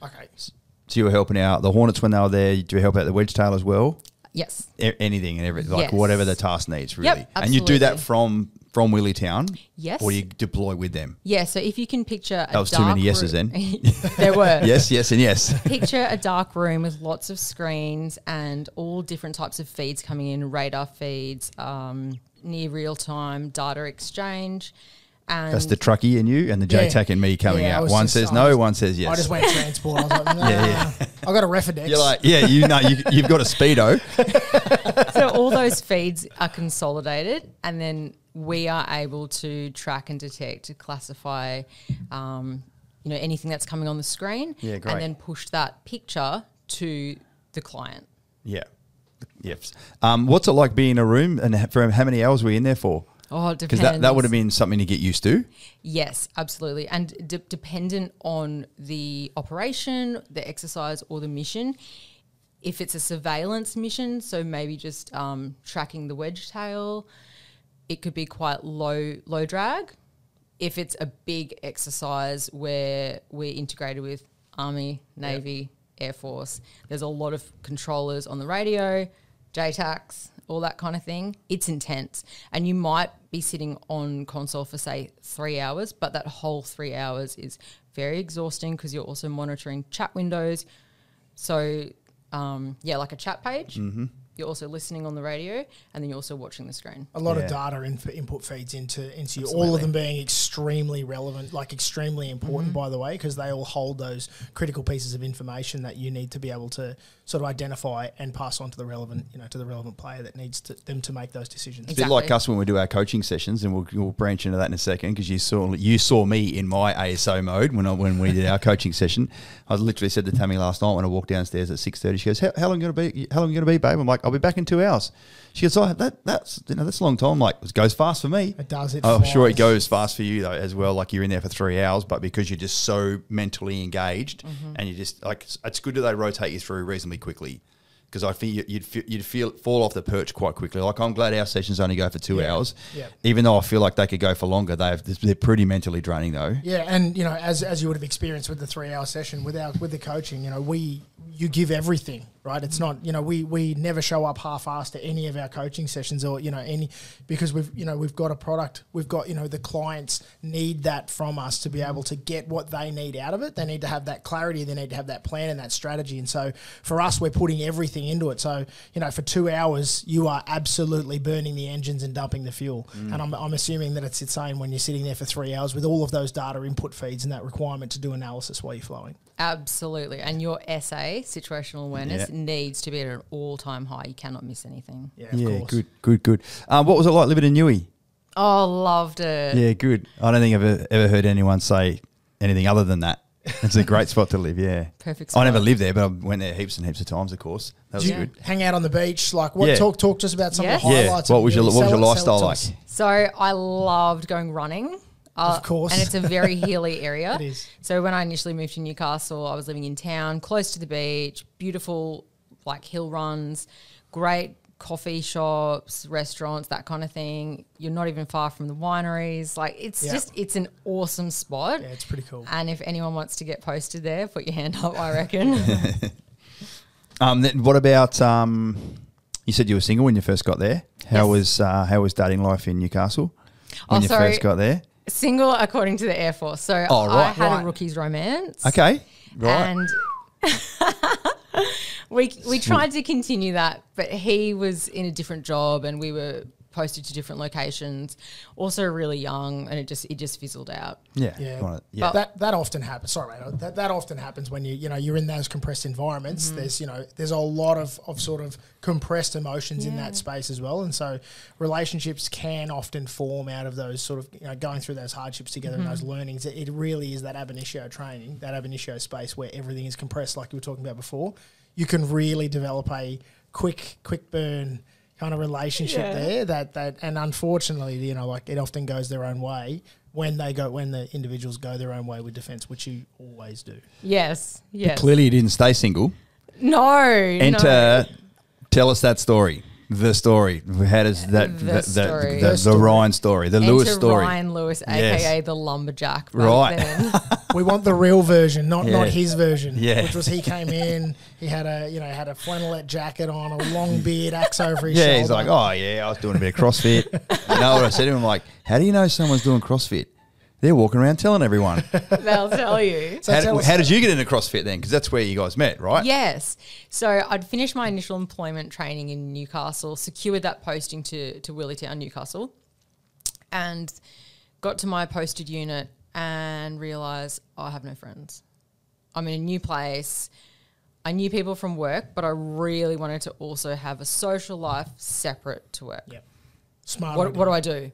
Okay, So you were helping out the Hornets when they were there. Do you help out the Wedgetail as well? Yes. A- anything and everything, like Yes. whatever the task needs, really. Yep, and you do that from from Williamtown, Yes. or do you deploy with them? Yeah. So if you can picture a That was too many yeses room- then. <laughs> there were. <laughs> Yes, yes, and yes. <laughs> Picture a dark room with lots of screens and all different types of feeds coming in, radar feeds, um, near real time data exchange. And That's the truckie and you, and the Yeah. JTAC and me coming Yeah, I out. was One just- says I no, was- one says yes. I just went transport. I was like, nah, Yeah, yeah. I got a Refidex. You're like, yeah, you know, you, you've got a speedo. so all those feeds are consolidated and then we are able to track and detect classify um, you know anything that's coming on the screen Yeah, great. and then push that picture to the client Yeah. Yes. Um, what's it like being in a room, and for how many hours were you in there for? oh it Because that, that would have been something to get used to. yes absolutely and de- dependent on the operation the exercise or the mission if it's a surveillance mission so maybe just um, tracking the Wedgetail it could be quite low low drag. If it's a big exercise where we're integrated with Army, Navy, Air Force, there's a lot of controllers on the radio, JTACs, all that kind of thing. It's intense. And you might be sitting on console for say three hours, but that whole three hours is very exhausting because you're also monitoring chat windows. So um, yeah, like a chat page. Mm-hmm. You're also listening on the radio, and then you're also watching the screen. a lot Yeah. of data in, input feeds into into you. All of them being extremely relevant, like extremely important, Mm-hmm. by the way, because they all hold those critical pieces of information that you need to be able to sort of identify and pass on to the relevant, you know, to the relevant player that needs to, them to make those decisions. It's a bit like us when we do our coaching sessions, and we'll, we'll branch into that in a second because you saw you saw me in my ASO mode when I, when we did our coaching session. I literally said to Tammy last night when I walked downstairs at six thirty. She goes, "How, how long going to be? How long you going to be, babe?" I'm like, "I'll be back in two hours." She goes, "Oh, that that's you know that's a long time." I'm like, "It goes fast for me." It does. It. Oh, I'm sure it goes fast for you though as well. Like you're in there for three hours, but because you're just so mentally engaged, mm-hmm. and you just like it's- good that they rotate you through reasonably quickly. Because I think you- you'd feel, you'd feel fall off the perch quite quickly. Like I'm glad our sessions only go for two Yeah. hours, Yeah. even though I feel like they could go for longer. They've they're pretty mentally draining though. Yeah, and you know, as as you would have experienced with the three hour session with our with the coaching, you know, we you give everything, right? It's not, you know, we we never show up half assed to any of our coaching sessions or, you know, any because we've you know, we've got a product, we've got, you know, the clients need that from us to be able to get what they need out of it. They need to have that clarity, they need to have that plan and that strategy. And so for us we're putting everything into it. So, you know, for two hours you are absolutely burning the engines and dumping the fuel. Mm. And I'm I'm assuming that it's the same when you're sitting there for three hours with all of those data input feeds and that requirement to do analysis while you're flowing. Absolutely. And your SA, situational awareness, Yeah. needs to be at an all time high. You cannot miss anything. Yeah, of yeah, course. good, good, good. Um, what was it like living in Newey? Oh, loved it. Yeah, good. I don't think I've ever, ever heard anyone say anything other than that. It's a great spot to live. Yeah, <laughs> Perfect I never lived there, but I went there heaps and heaps of times. Of course, that was Do you good. hang out on the beach? Like, what? Yeah. Talk talk to us about some Yes. of the Yeah. highlights. What of was your What was your lifestyle like? So I loved going running. Uh, Of course. And it's a very hilly <laughs> area. It is. So when I initially moved to Newcastle, I was living in town, close to the beach, beautiful like hill runs, great coffee shops, restaurants, that kind of thing. You're not even far from the wineries. Like it's Yeah. just it's an awesome spot. Yeah, it's pretty cool. And if anyone wants to get posted there, put your hand up, I reckon. <laughs> Um, then what about um? You said you were single when you first got there. How Yes. was uh, how was dating life in Newcastle when Oh, you sorry. first got there? Single according to the Air Force. So Oh, I had Right. a rookie's romance. Okay, right. And <laughs> we we tried to continue that, but he was in a different job, and we were posted to different locations. Also, really young, and it just it just fizzled out. Yeah. Yeah. Got it. Yeah. that that often happens. Sorry, mate. That, that often happens when you you know you're in those compressed environments. Mm-hmm. There's you know there's a lot of, of sort of compressed emotions in that space as well, and so relationships can often form out of those sort of you know going through those hardships together and Mm-hmm. those learnings. It, it really is that ab initio training, that ab initio space where everything is compressed, like you were talking about before. You can really develop a quick quick burn kind of relationship Yeah. there that that and unfortunately you know like it often goes their own way when they go when the individuals go their own way with defense which you always do Yes, yes. Clearly, you didn't stay single. no. Enter. Tell us that story. The story. How does that The the, the, story. the, The the story. Ryan story, the no. Lewis Enter story? Ryan Lewis, Yes. aka the lumberjack. Right. then. <laughs> we want the real version not Yeah. not his version Yeah. which was he came in he had a you know had a flannelette jacket on a long beard axe over his Yeah, shoulder he's like, oh yeah, I was doing a bit of CrossFit. you know what I said to him? I'm like, how do you know someone's doing CrossFit? They're walking around telling everyone. <laughs> They'll tell you. So how, tell did, how did you get into CrossFit then? Because that's where you guys met, right? Yes. So I'd finished my initial employment training in Newcastle, secured that posting to, to Williamtown, Newcastle, and got to my posted unit and realised I have no friends. I'm in a new place. I knew people from work, but I really wanted to also have a social life separate to work. yep smart What, what do I do?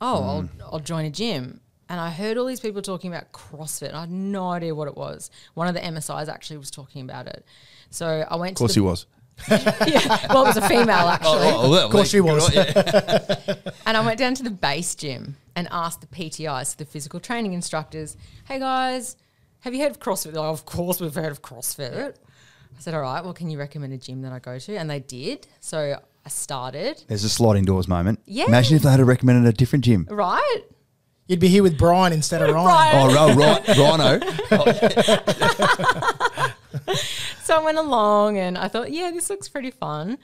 Oh, Mm. I'll, I'll join a gym. And I heard all these people talking about CrossFit. I had no idea what it was. One of the MSIs actually was talking about it. So I went Of course to he was. <laughs> yeah, well, it was a female oh, actually. Oh, well, Of course she was. Yeah. <laughs> And I went down to the base gym and asked the PTIs, so the physical training instructors, hey guys, have you heard of CrossFit? They're like, of course we've heard of CrossFit. I said, all right, well, can you recommend a gym that I go to? And they did. So I started, There's a sliding doors moment. Yeah. Imagine if they had recommended a different gym. right? You'd be here with Brian instead of Ryan Brian. Oh, right, Rhino. <laughs> So I went along and I thought, yeah, this looks pretty fun.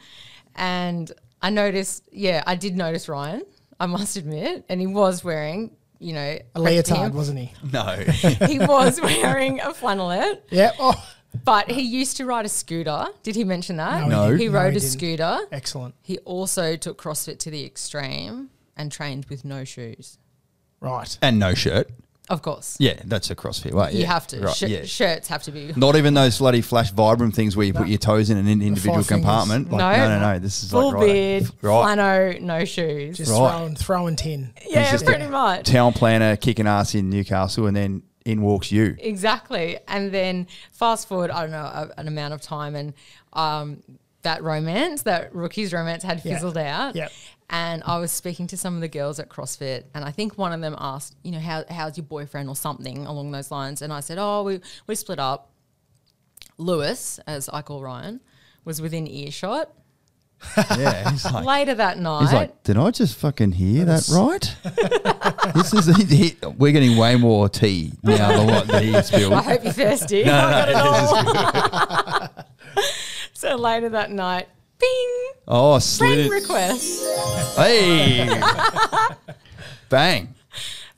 And I noticed, yeah, I did notice Ryan, I must admit, and he was wearing, you know, a leotard him, wasn't he No. <laughs> <laughs> he was wearing a flannelette, yeah oh but he used to ride a scooter. Did he mention that? No, he No. He No, rode he a didn't. scooter. excellent He also took CrossFit to the extreme and trained with no shoes. Right and no shirt. Of course. Yeah, that's a CrossFit way. You yeah. have to. Right, Sh- yeah. Shirts have to be. Not even those bloody flash Vibram things where you put your toes in an in- individual fingers. compartment. Like, No. no, no, no. This is Full like right, beard, <laughs> right. flano, no shoes. just Right. throwing throwing tin yeah, just- pretty much. town planner kicking ass in Newcastle, and then in walks you. Exactly. And then fast forward, I don't know, a, an amount of time, and um, that romance, that rookie's romance, had Yeah. fizzled out. Yep. And I was speaking to some of the girls at CrossFit, and I think one of them asked, you know, how, how's your boyfriend or something along those lines. And I said, oh, we, we split up. Lewis, as I call Ryan, was within earshot. <laughs> Yeah, he's like, Later that night, he's like, did I just fucking hear that right? <laughs> this is he, he- we're getting way more tea now than what he <laughs> spilled. I hope you're thirsty. I got it all. so later that night, bing, Oh, slid friend it. request. Hey, <laughs> bang,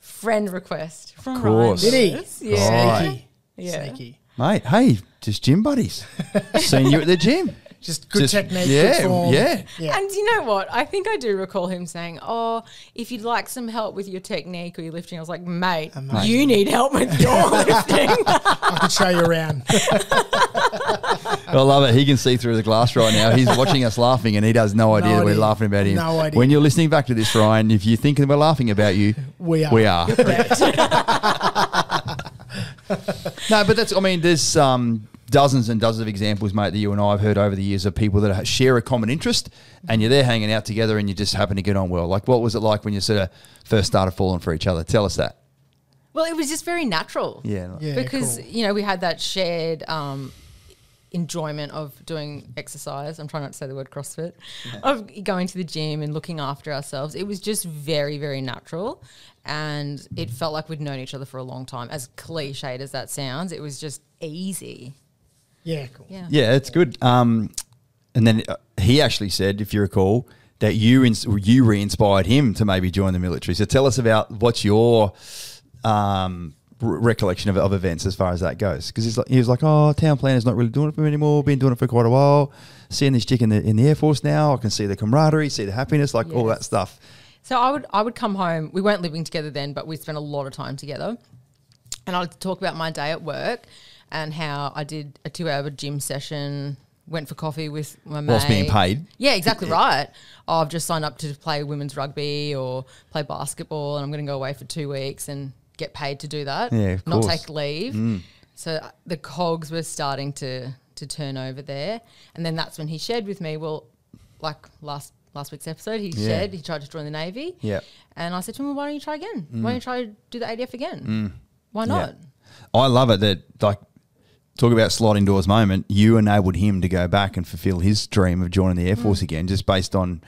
friend request from course. Ryan Did he? Yeah. Right. sneaky Yeah. sneaky mate. Hey, just gym buddies. <laughs> Seen you at the gym. Just good Just- technique yeah, good form yeah. yeah And you know what? I think I do recall him saying, "Oh, if you'd like some help with your technique or your lifting," I was like, "Mate, Amazing. you need help with <laughs> your lifting." <laughs> I could show you around <laughs> I love it. He can see through the glass right now. He's watching us laughing, and he has no idea that we're idea. laughing about him. No idea. When you're listening back to this, Ryan, if you think that we're laughing about you, We are. We are. no, but that's. I mean, there's um, dozens and dozens of examples, mate, that you and I have heard over the years of people that share a common interest, and you're there hanging out together, and you just happen to get on well. Like, what was it like when you sort of first started falling for each other? Tell us that. well, it was just very natural. Yeah. Yeah, because cool. you know we had that shared um, enjoyment of doing exercise. I'm trying not to say the word CrossFit, of going to the gym and looking after ourselves. It was just very, very natural, and it felt like we'd known each other for a long time. As cliched as that sounds, it was just easy. Yeah cool Yeah. Yeah, it's good. Um, and then uh, he actually said, if you recall, that you ins- you re-inspired him to maybe join the military. So tell us about what's your um, re- recollection of, of events as far as that goes. Because he's like, he was like, oh, town planner's not really doing it for me anymore. Been doing it for quite a while. Seeing this chick in the in the air force now, I can see the camaraderie, see the happiness, like all that stuff. So I would I would come home. We weren't living together then, but we spent a lot of time together. And I'd talk about my day at work and how I did a two hour gym session, went for coffee with my mate. Whilst being paid. Yeah, exactly right. Oh, I've just signed up to play women's rugby or play basketball and I'm going to go away for two weeks and get paid to do that. Yeah, of Not course. Mm. take leave. So uh, the cogs were starting to to turn over there. And then that's when he shared with me, well, like last last week's episode, he Yeah. shared he tried to join the Navy. Yeah. And I said to him, well, why don't you try again? Mm. Why don't you try to do the ADF again? Why not? I love it that like talk about sliding doors moment. You enabled him to go back and fulfill his dream of joining the air force again, just based on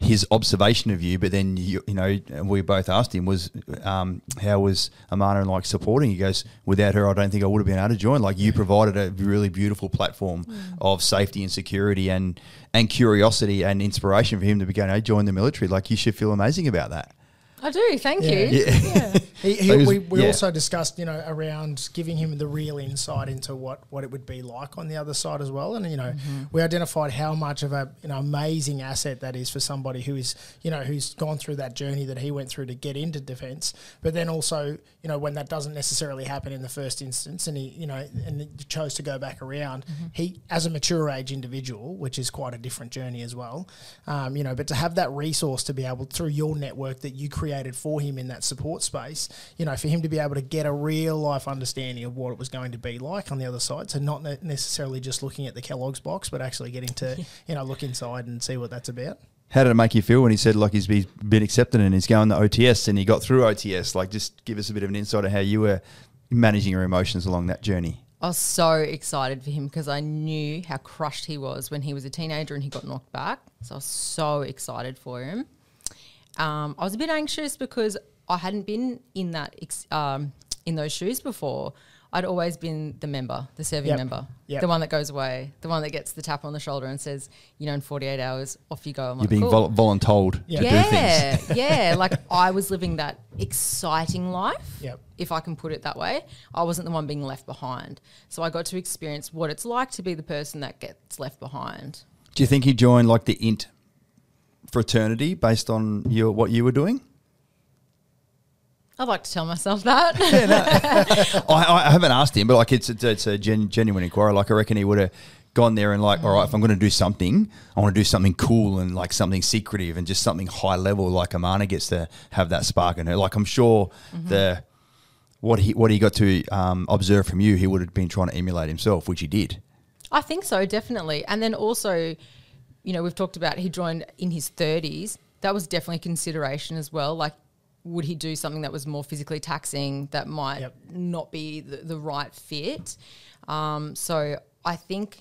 his observation of you. But then you, you know, we both asked him was um, how was Amana like supporting? He goes, without her, I don't think I would have been able to join. Like you provided a really beautiful platform of safety and security and and curiosity and inspiration for him to be going, hey, join the military. Like you should feel amazing about that. I do. Thank Yeah. you. Yeah. <laughs> He, he, He was- we we yeah. also discussed, you know, around giving him the real insight into what, what it would be like on the other side as well. And, you know, we identified how much of a, you know, amazing asset that is for somebody who is, you know, who's gone through that journey that he went through to get into defence. But then also, you know, when that doesn't necessarily happen in the first instance and he, you know, and he chose to go back around, he, as a mature age individual, which is quite a different journey as well, um, you know, but to have that resource to be able, through your network that you created for him in that support space, you know, for him to be able to get a real life understanding of what it was going to be like on the other side. So not ne- necessarily just looking at the Kellogg's box, but actually getting to, you know, look inside and see what that's about. How did it make you feel when he said like he's been accepted and he's going to OTS and he got through OTS? Like, just give us a bit of an insight of how you were managing your emotions along that journey. I was so excited for him because I knew how crushed he was when he was a teenager and he got knocked back. So I was so excited for him. Um, I was a bit anxious because I hadn't been in that ex- um, in those shoes before. I'd always been the member, the serving Yep. member, Yep. the one that goes away, the one that gets the tap on the shoulder and says, "You know, in 48 hours, off you go." I'm You're like, being cool. vol- voluntold Yeah. to do yeah, things. <laughs> yeah. Like I was living that exciting life, Yep. if I can put it that way. I wasn't the one being left behind. So I got to experience what it's like to be the person that gets left behind. Do you think he joined like the int fraternity based on your what you were doing? I'd like to tell myself that. <laughs> <laughs> I, I haven't asked him, but like it's a, it's a gen, genuine inquiry. Like I reckon he would have gone there and like, all right, if I'm going to do something, I want to do something cool and like something secretive and just something high level. Like Amana gets to have that spark in her. Like I'm sure the what he what he got to um, observe from you, he would have been trying to emulate himself, which he did. I think so, definitely. And then also, you know, we've talked about he joined in his 30s. That was definitely a consideration as well. Like, would he do something that was more physically taxing that might Yep. not be the, the right fit? Um, so I think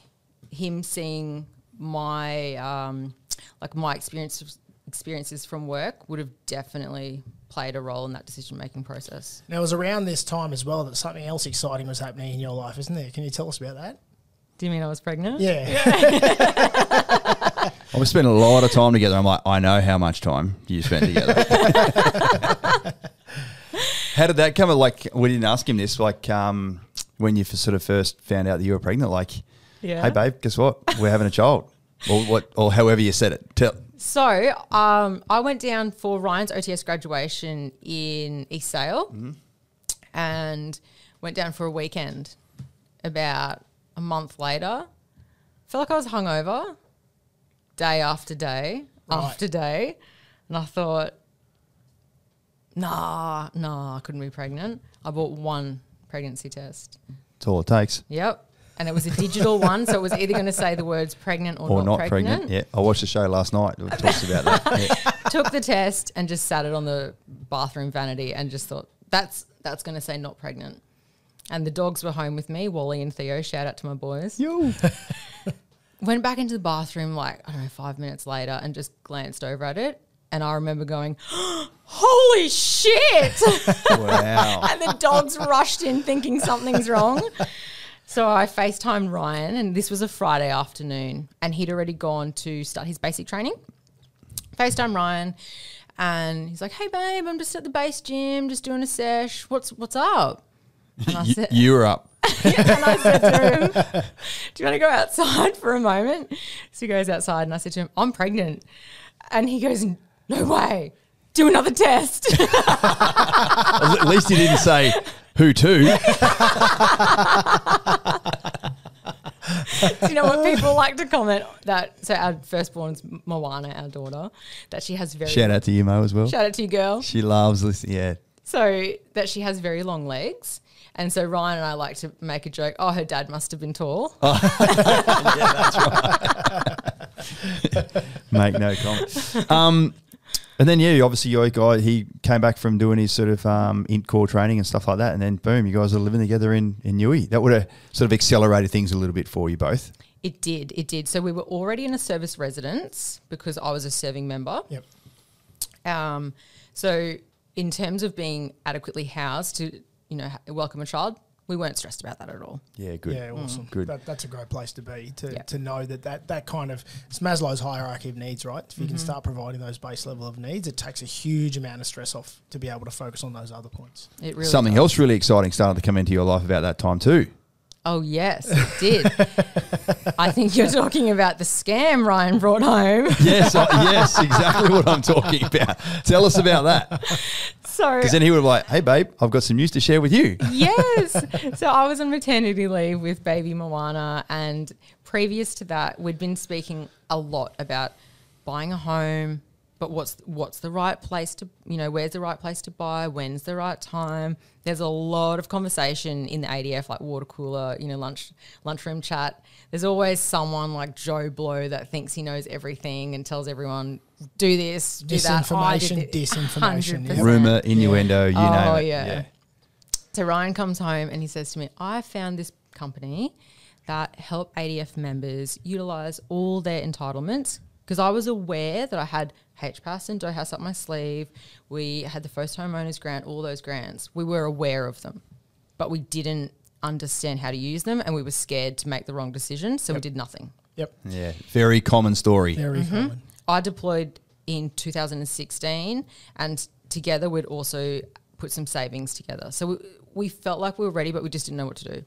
him seeing my um, like my experiences experiences from work would have definitely played a role in that decision making process. Now, it was around this time as well that something else exciting was happening in your life, isn't there? Can you tell us about that? Do you mean I was pregnant? Yeah. <laughs> <laughs> I was spending a lot of time together. I'm like, I know how much time you spent together. <laughs> how did that come? Like, we didn't ask him this. Like, um, when you sort of first found out that you were pregnant, like, Yeah. hey, babe, guess what? We're having a child, or what, or however you said it. Tell. So um, I went down for Ryan's OTS graduation in East Sale Mm-hmm. and went down for a weekend about a month later. Felt like I was hungover day after day Right. after day. And I thought, nah, nah, I couldn't be pregnant. I bought one pregnancy test. That's all it takes. Yep. And it was a digital <laughs> one. So it was either going to say the words pregnant or, Or not, not pregnant. Yeah, I watched the show last night. It <laughs> talks about that. Yeah. <laughs> took the test and just sat it on the bathroom vanity and just thought that's that's going to say not pregnant. And the dogs were home with me, Wally and Theo. Shout out to my boys. Yo. Went back into the bathroom like I don't know five minutes later and just glanced over at it. And I remember going, <gasps> "Holy shit!" <laughs> Wow. and the dogs rushed in thinking something's wrong. So I FaceTimed Ryan, and this was a Friday afternoon, and he'd already gone to start his basic training. FaceTime Ryan, and he's like, "Hey babe, I'm just at the base gym, just doing a sesh. What's what's up?" And I You, said, you were up. <laughs> and I said to him, <laughs> Do you want to go outside for a moment? So he goes outside and I said to him, I'm pregnant. And he goes, No way. Do another test. <laughs> At least he didn't say who to. Do you know what people like to comment that? So our firstborn's Moana, our daughter, that she has very Shout out to you, Mo, as well. shout out to you, girl. She loves listening. Yeah. So that she has very long legs. And so Ryan and I like to make a joke. Oh, her dad must have been tall. <laughs> Yeah, that's right. make no comment. Um, and then yeah, obviously your guy he came back from doing his sort of um, int corps training and stuff like that, and then boom, you guys are living together in in Newey. That would have sort of accelerated things a little bit for you both. It did. It did. So we were already in a service residence because I was a serving member. Yep. Um, so in terms of being adequately housed to, you know, welcome a child, we weren't stressed about that at all. Yeah, good. Yeah, awesome. Good. That, that's a great place to be to, Yeah. to know that, that that kind of it's Maslow's hierarchy of needs, right? If you Mm-hmm. can start providing those base level of needs, it takes a huge amount of stress off to be able to focus on those other points. It really Something does. else really exciting started to come into your life about that time too. Oh yes, it did. I think you're talking about the scam Ryan brought home. <laughs> Yes, I, yes, exactly what I'm talking about. Tell us about that, So because then he would have like, "Hey, babe, I've got some news to share with you." yes. So I was on maternity leave with baby Moana, and previous to that, we'd been speaking a lot about buying a home, but what's what's the right place to you know where's the right place to buy? When's the right time? There's a lot of conversation in the ADF, like water cooler, you know, lunch lunchroom chat. There's always someone like Joe Blow that thinks he knows everything and tells everyone do this, do that. Oh, Disinformation, disinformation, yeah. Rumor, innuendo, you Oh, name it. yeah. So Ryan comes home and he says to me, I found this company that help ADF members utilize all their entitlements because I was aware that I had HPAS and DHOAS up my sleeve. We had the first homeowners grant, all those grants. We were aware of them, but we didn't understand how to use them and we were scared to make the wrong decision. So we did nothing. Yep. Yeah, very common story. Very mm-hmm. common. I deployed in 2016, and together we'd also put some savings together. So we, we felt like we were ready, but we just didn't know what to do.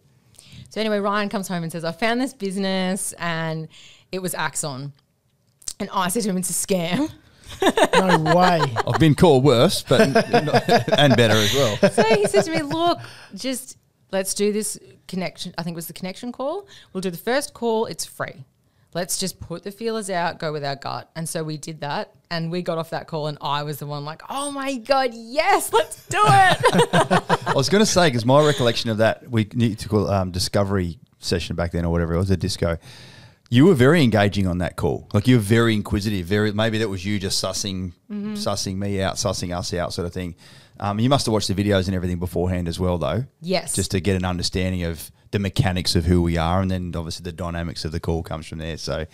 So anyway, Ryan comes home and says, "I found this business, and it was Axon." And I said to him, "It's a scam." No way. I've been called worse, but <laughs> and better as well. so he said to me, "Look, just let's do this connection. I think it was the connection call. We'll do the first call. It's free. Let's just put the feelers out, go with our gut." And so we did that, and we got off that call, and I was the one like, "Oh my god, yes, let's do it!" <laughs> <laughs> I was going to say because my recollection of that we need to call um, discovery session back then or whatever it was a disco. You were very engaging on that call. Like you were very inquisitive. Very maybe that was you just sussing, sussing me out, sussing us out, sort of thing. Um, you must have watched the videos and everything beforehand as well, though. Yes. Just to get an understanding of the mechanics of who we are, and then obviously the dynamics of the call comes from there. So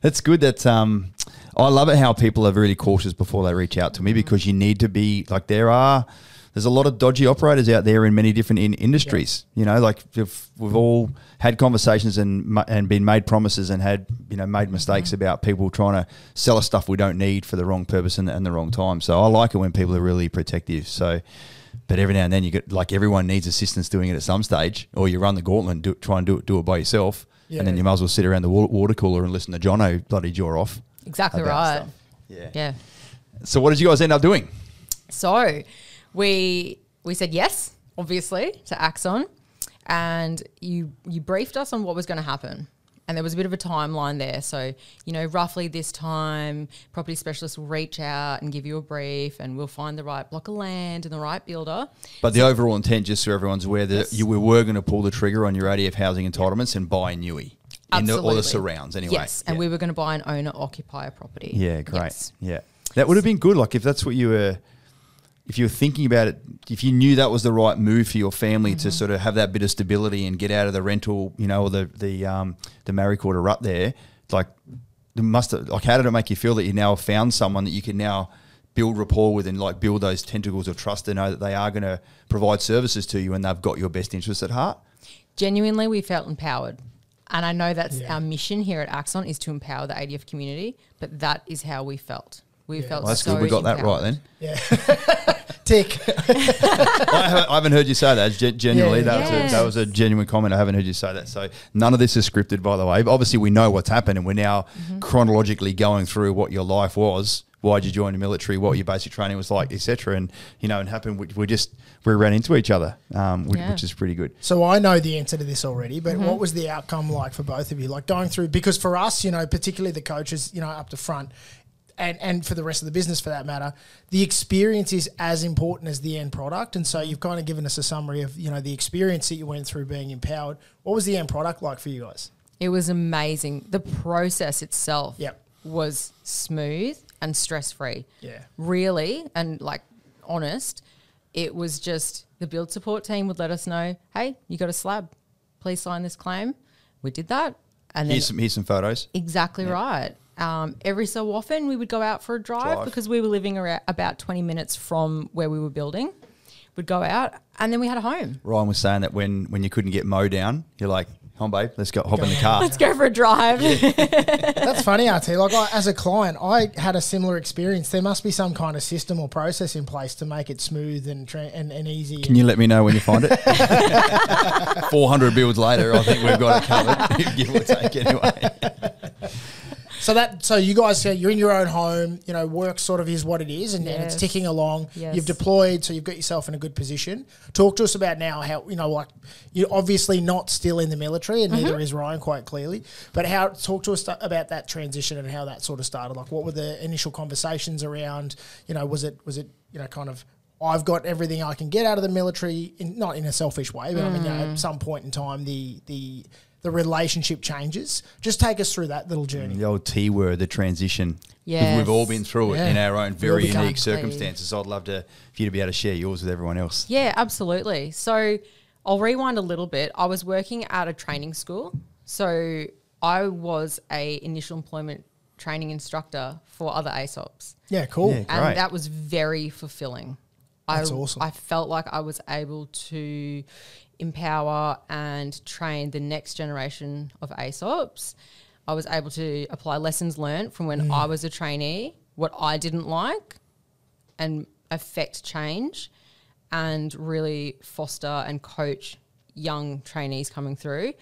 that's good. That um, I love it how people are really cautious before they reach out to me because you need to be like there are. There's a lot of dodgy operators out there in many different in- industries. You know, like we've, we've all had conversations and and been made promises and had you know made mistakes mm-hmm. about people trying to sell us stuff we don't need for the wrong purpose and, and the wrong time. So I like it when people are really protective. So, but every now and then you get like everyone needs assistance doing it at some stage, or you run the gauntlet and do, try and do it do it by yourself, Yeah. and then you might as well sit around the water cooler and listen to Jono bloody jaw off. exactly right. stuff. Yeah. Yeah. So what did you guys end up doing? So we we said yes, obviously, to Axon, and you you briefed us on what was going to happen. And there was a bit of a timeline there. So, you know, roughly this time, property specialists will reach out and give you a brief, and we'll find the right block of land and the right builder. But the overall intent, just so everyone's aware, that Yes. you were going to pull the trigger on your ADF housing entitlements and buy Newey in the, or the surrounds anyway. Yes, and we were going to buy an owner occupier property. Yeah, great. Yes. Yeah, that would have been good. Like if that's what you were, if you were thinking about it, if you knew that was the right move for your family Mm-hmm. to sort of have that bit of stability and get out of the rental, you know, or the the um, the Marry quarter rut there, like must have, like how did it make you feel that you now found someone that you can now build rapport with and like build those tentacles of trust to know that they are going to provide services to you and they've got your best interests at heart. genuinely we felt empowered and i know that's Yeah. our mission here at axon is to empower the adf community but that is how we felt we felt Well, that's so good. We got that right then. Yeah. <laughs> Tick. <laughs> I, haven't, I haven't heard you say that. Gen- genuinely, Yeah. that, was a, that was a genuine comment. I haven't heard you say that. So none of this is scripted, by the way. Obviously, we know what's happened, and we're now Mm-hmm. chronologically going through what your life was. why did you join the military? What your basic training was like, etc. And you know, and happened. We, we just we ran into each other, um, which, Yeah. which is pretty good. So I know the answer to this already, Mm-hmm. but what was the outcome like for both of you? Like going through because for us, you know, particularly the coaches, you know, up the front, and and for the rest of the business for that matter, the experience is as important as the end product. And so you've kind of given us a summary of you know the experience that you went through being empowered. What was the end product like for you guys? It was amazing. The process itself Yep. was smooth and stress free. Yeah. Really, and like honest, it was just the build support team would let us know, hey, you got a slab. Please sign this claim. We did that. And then Here's some here's some photos. Exactly right. Um, every so often, we would go out for a drive, Drive. because we were living around about 20 minutes from where we were building. We'd go out and then we had a home. Ryan was saying that when when you couldn't get Mo down, you're like, "Come on, babe, let's go hop in the car." <laughs> Let's go for a drive. <laughs> That's funny, RT. Like I, as a client, I had a similar experience. There must be some kind of system or process in place to make it smooth and tra- and, and easy. Can you let me know when you find it? <laughs> 400 builds later, I think we've got it covered, give or take anyway. So that so you guys say you're in your own home, you know, work sort of is what it is, and, and it's ticking along. Yes. You've deployed, so you've got yourself in a good position. Talk to us about now how you know, like you're obviously not still in the military, and Mm-hmm. neither is Ryan quite clearly. But how talk to us th- about that transition and how that sort of started. Like, what were the initial conversations around? You know, was it was it you know kind of I've got everything I can get out of the military, in, not in a selfish way, but I mean, you know, Mm. at some point in time, the the the relationship changes. Just take us through that little journey. The old T word, the transition. Yeah, We've all been through it Yeah. in our own very become- unique circumstances. I'd love to for you to be able to share yours with everyone else. Yeah, absolutely. So I'll rewind a little bit. I was working at a training school. So I was a initial employment training instructor for other ASOPs. Yeah, cool. Yeah. And that was very fulfilling. That's I, awesome. I felt like I was able to empower and train the next generation of ASOPs. I was able to apply lessons learned from when I was a trainee, what I didn't like, and affect change and really foster and coach young trainees coming through.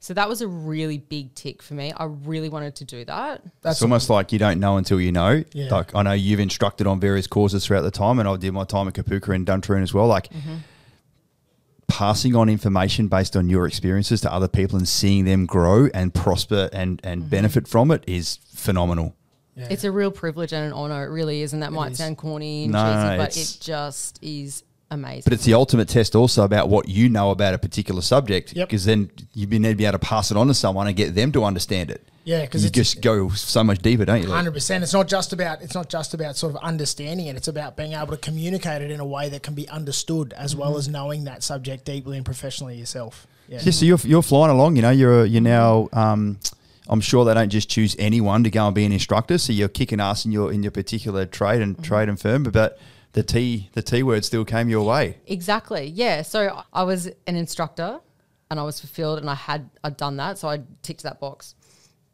So that was a really big tick for me. I really wanted to do that. That's it's almost like you don't know until you know. Yeah. Like I know you've instructed on various courses throughout the time, and I did my time at Kapooka and Duntroon as well. Like Mm-hmm. Passing on information based on your experiences to other people and seeing them grow and prosper and and Mm-hmm. benefit from it is phenomenal. Yeah. It's a real privilege and an honor. It really is, and that might is. sound corny and No, cheesy, no, but it just is amazing. But it's the ultimate test also about what you know about a particular subject Yep. because then you need to be able to pass it on to someone and get them to understand it. Yeah, because you it's just go so much deeper, don't you? Hundred percent. It's not just about it's not just about sort of understanding it. It's about being able to communicate it in a way that can be understood, as well as knowing that subject deeply and professionally yourself. Yeah, Yeah, so you're, you're flying along. You know, you're you're now. Um, I'm sure they don't just choose anyone to go and be an instructor. So you're kicking ass in your in your particular trade and trade and firm, but the T the T word still came your way. exactly, yeah. So I was an instructor, and I was fulfilled, and I had I'd done that, so I ticked that box.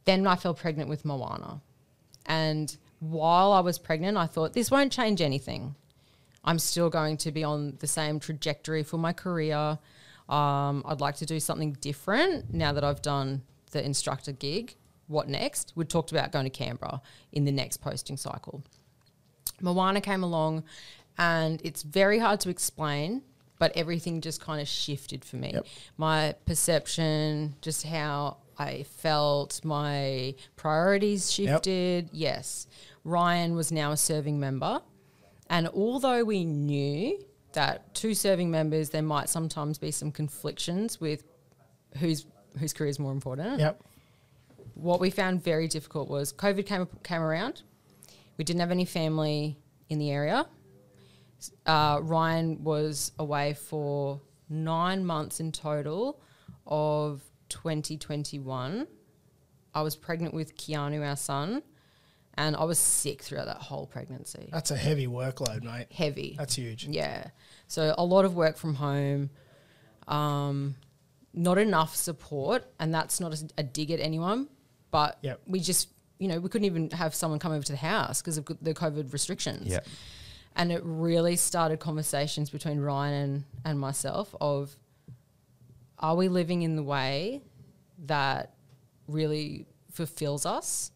Then I fell pregnant with Moana, and while I was pregnant, I thought this won't change anything. I'm still going to be on the same trajectory for my career. Um, I'd like to do something different now that I've done the instructor gig. What next? We talked about going to Canberra in the next posting cycle. Moana came along, and it's very hard to explain, but everything just kind of shifted for me. Yep. My perception, just how I felt, my priorities shifted. Yes. Ryan was now a serving member. And although we knew that two serving members, there might sometimes be some conflictions with whose whose career is more important yep, what we found very difficult was COVID came came around. We didn't have any family in the area. Uh, Ryan was away for nine months in total of 2021. I was pregnant with Keanu, our son, and I was sick throughout that whole pregnancy. that's a heavy workload, mate. Heavy. That's huge. Yeah. So a lot of work from home, um, not enough support, and that's not a, a dig at anyone, but Yep. we just, you know, we couldn't even have someone come over to the house because of the COVID restrictions. Yeah. And it really started conversations between Ryan and, and myself of are we living in the way that really fulfills us?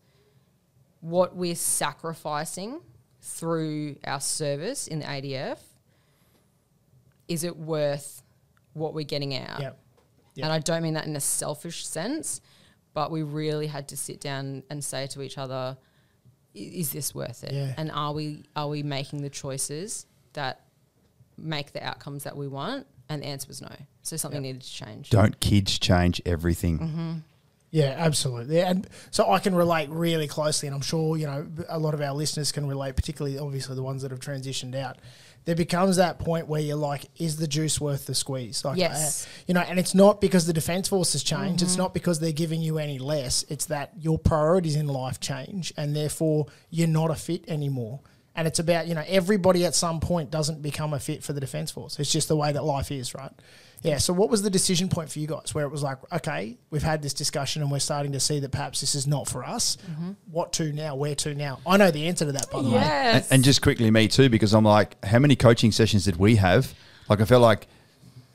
What we're sacrificing through our service in the ADF, is it worth what we're getting out? Yep. Yep. And I don't mean that in a selfish sense, but we really had to sit down and say to each other, is this worth it? Yeah. And are we are we making the choices that make the outcomes that we want? And the answer was no. So something needed to change. Don't kids change everything? Mm-hmm. Yeah, absolutely. And so I can relate really closely, and I'm sure you know a lot of our listeners can relate, particularly obviously the ones that have transitioned out. There becomes that point where you're like, is the juice worth the squeeze? Like, Yes. uh, you know, and it's not because the defence force has changed. It's not because they're giving you any less. It's that your priorities in life change, and therefore you're not a fit anymore. And it's about you know everybody at some point doesn't become a fit for the defence force. It's just the way that life is, right? Yeah. So what was the decision point for you guys where it was like, okay, we've had this discussion and we're starting to see that perhaps this is not for us. Mm-hmm. What to now? Where to now? I know the answer to that, by the way. And, Yes. and just quickly, me too, because I'm like, how many coaching sessions did we have? Like, I felt like,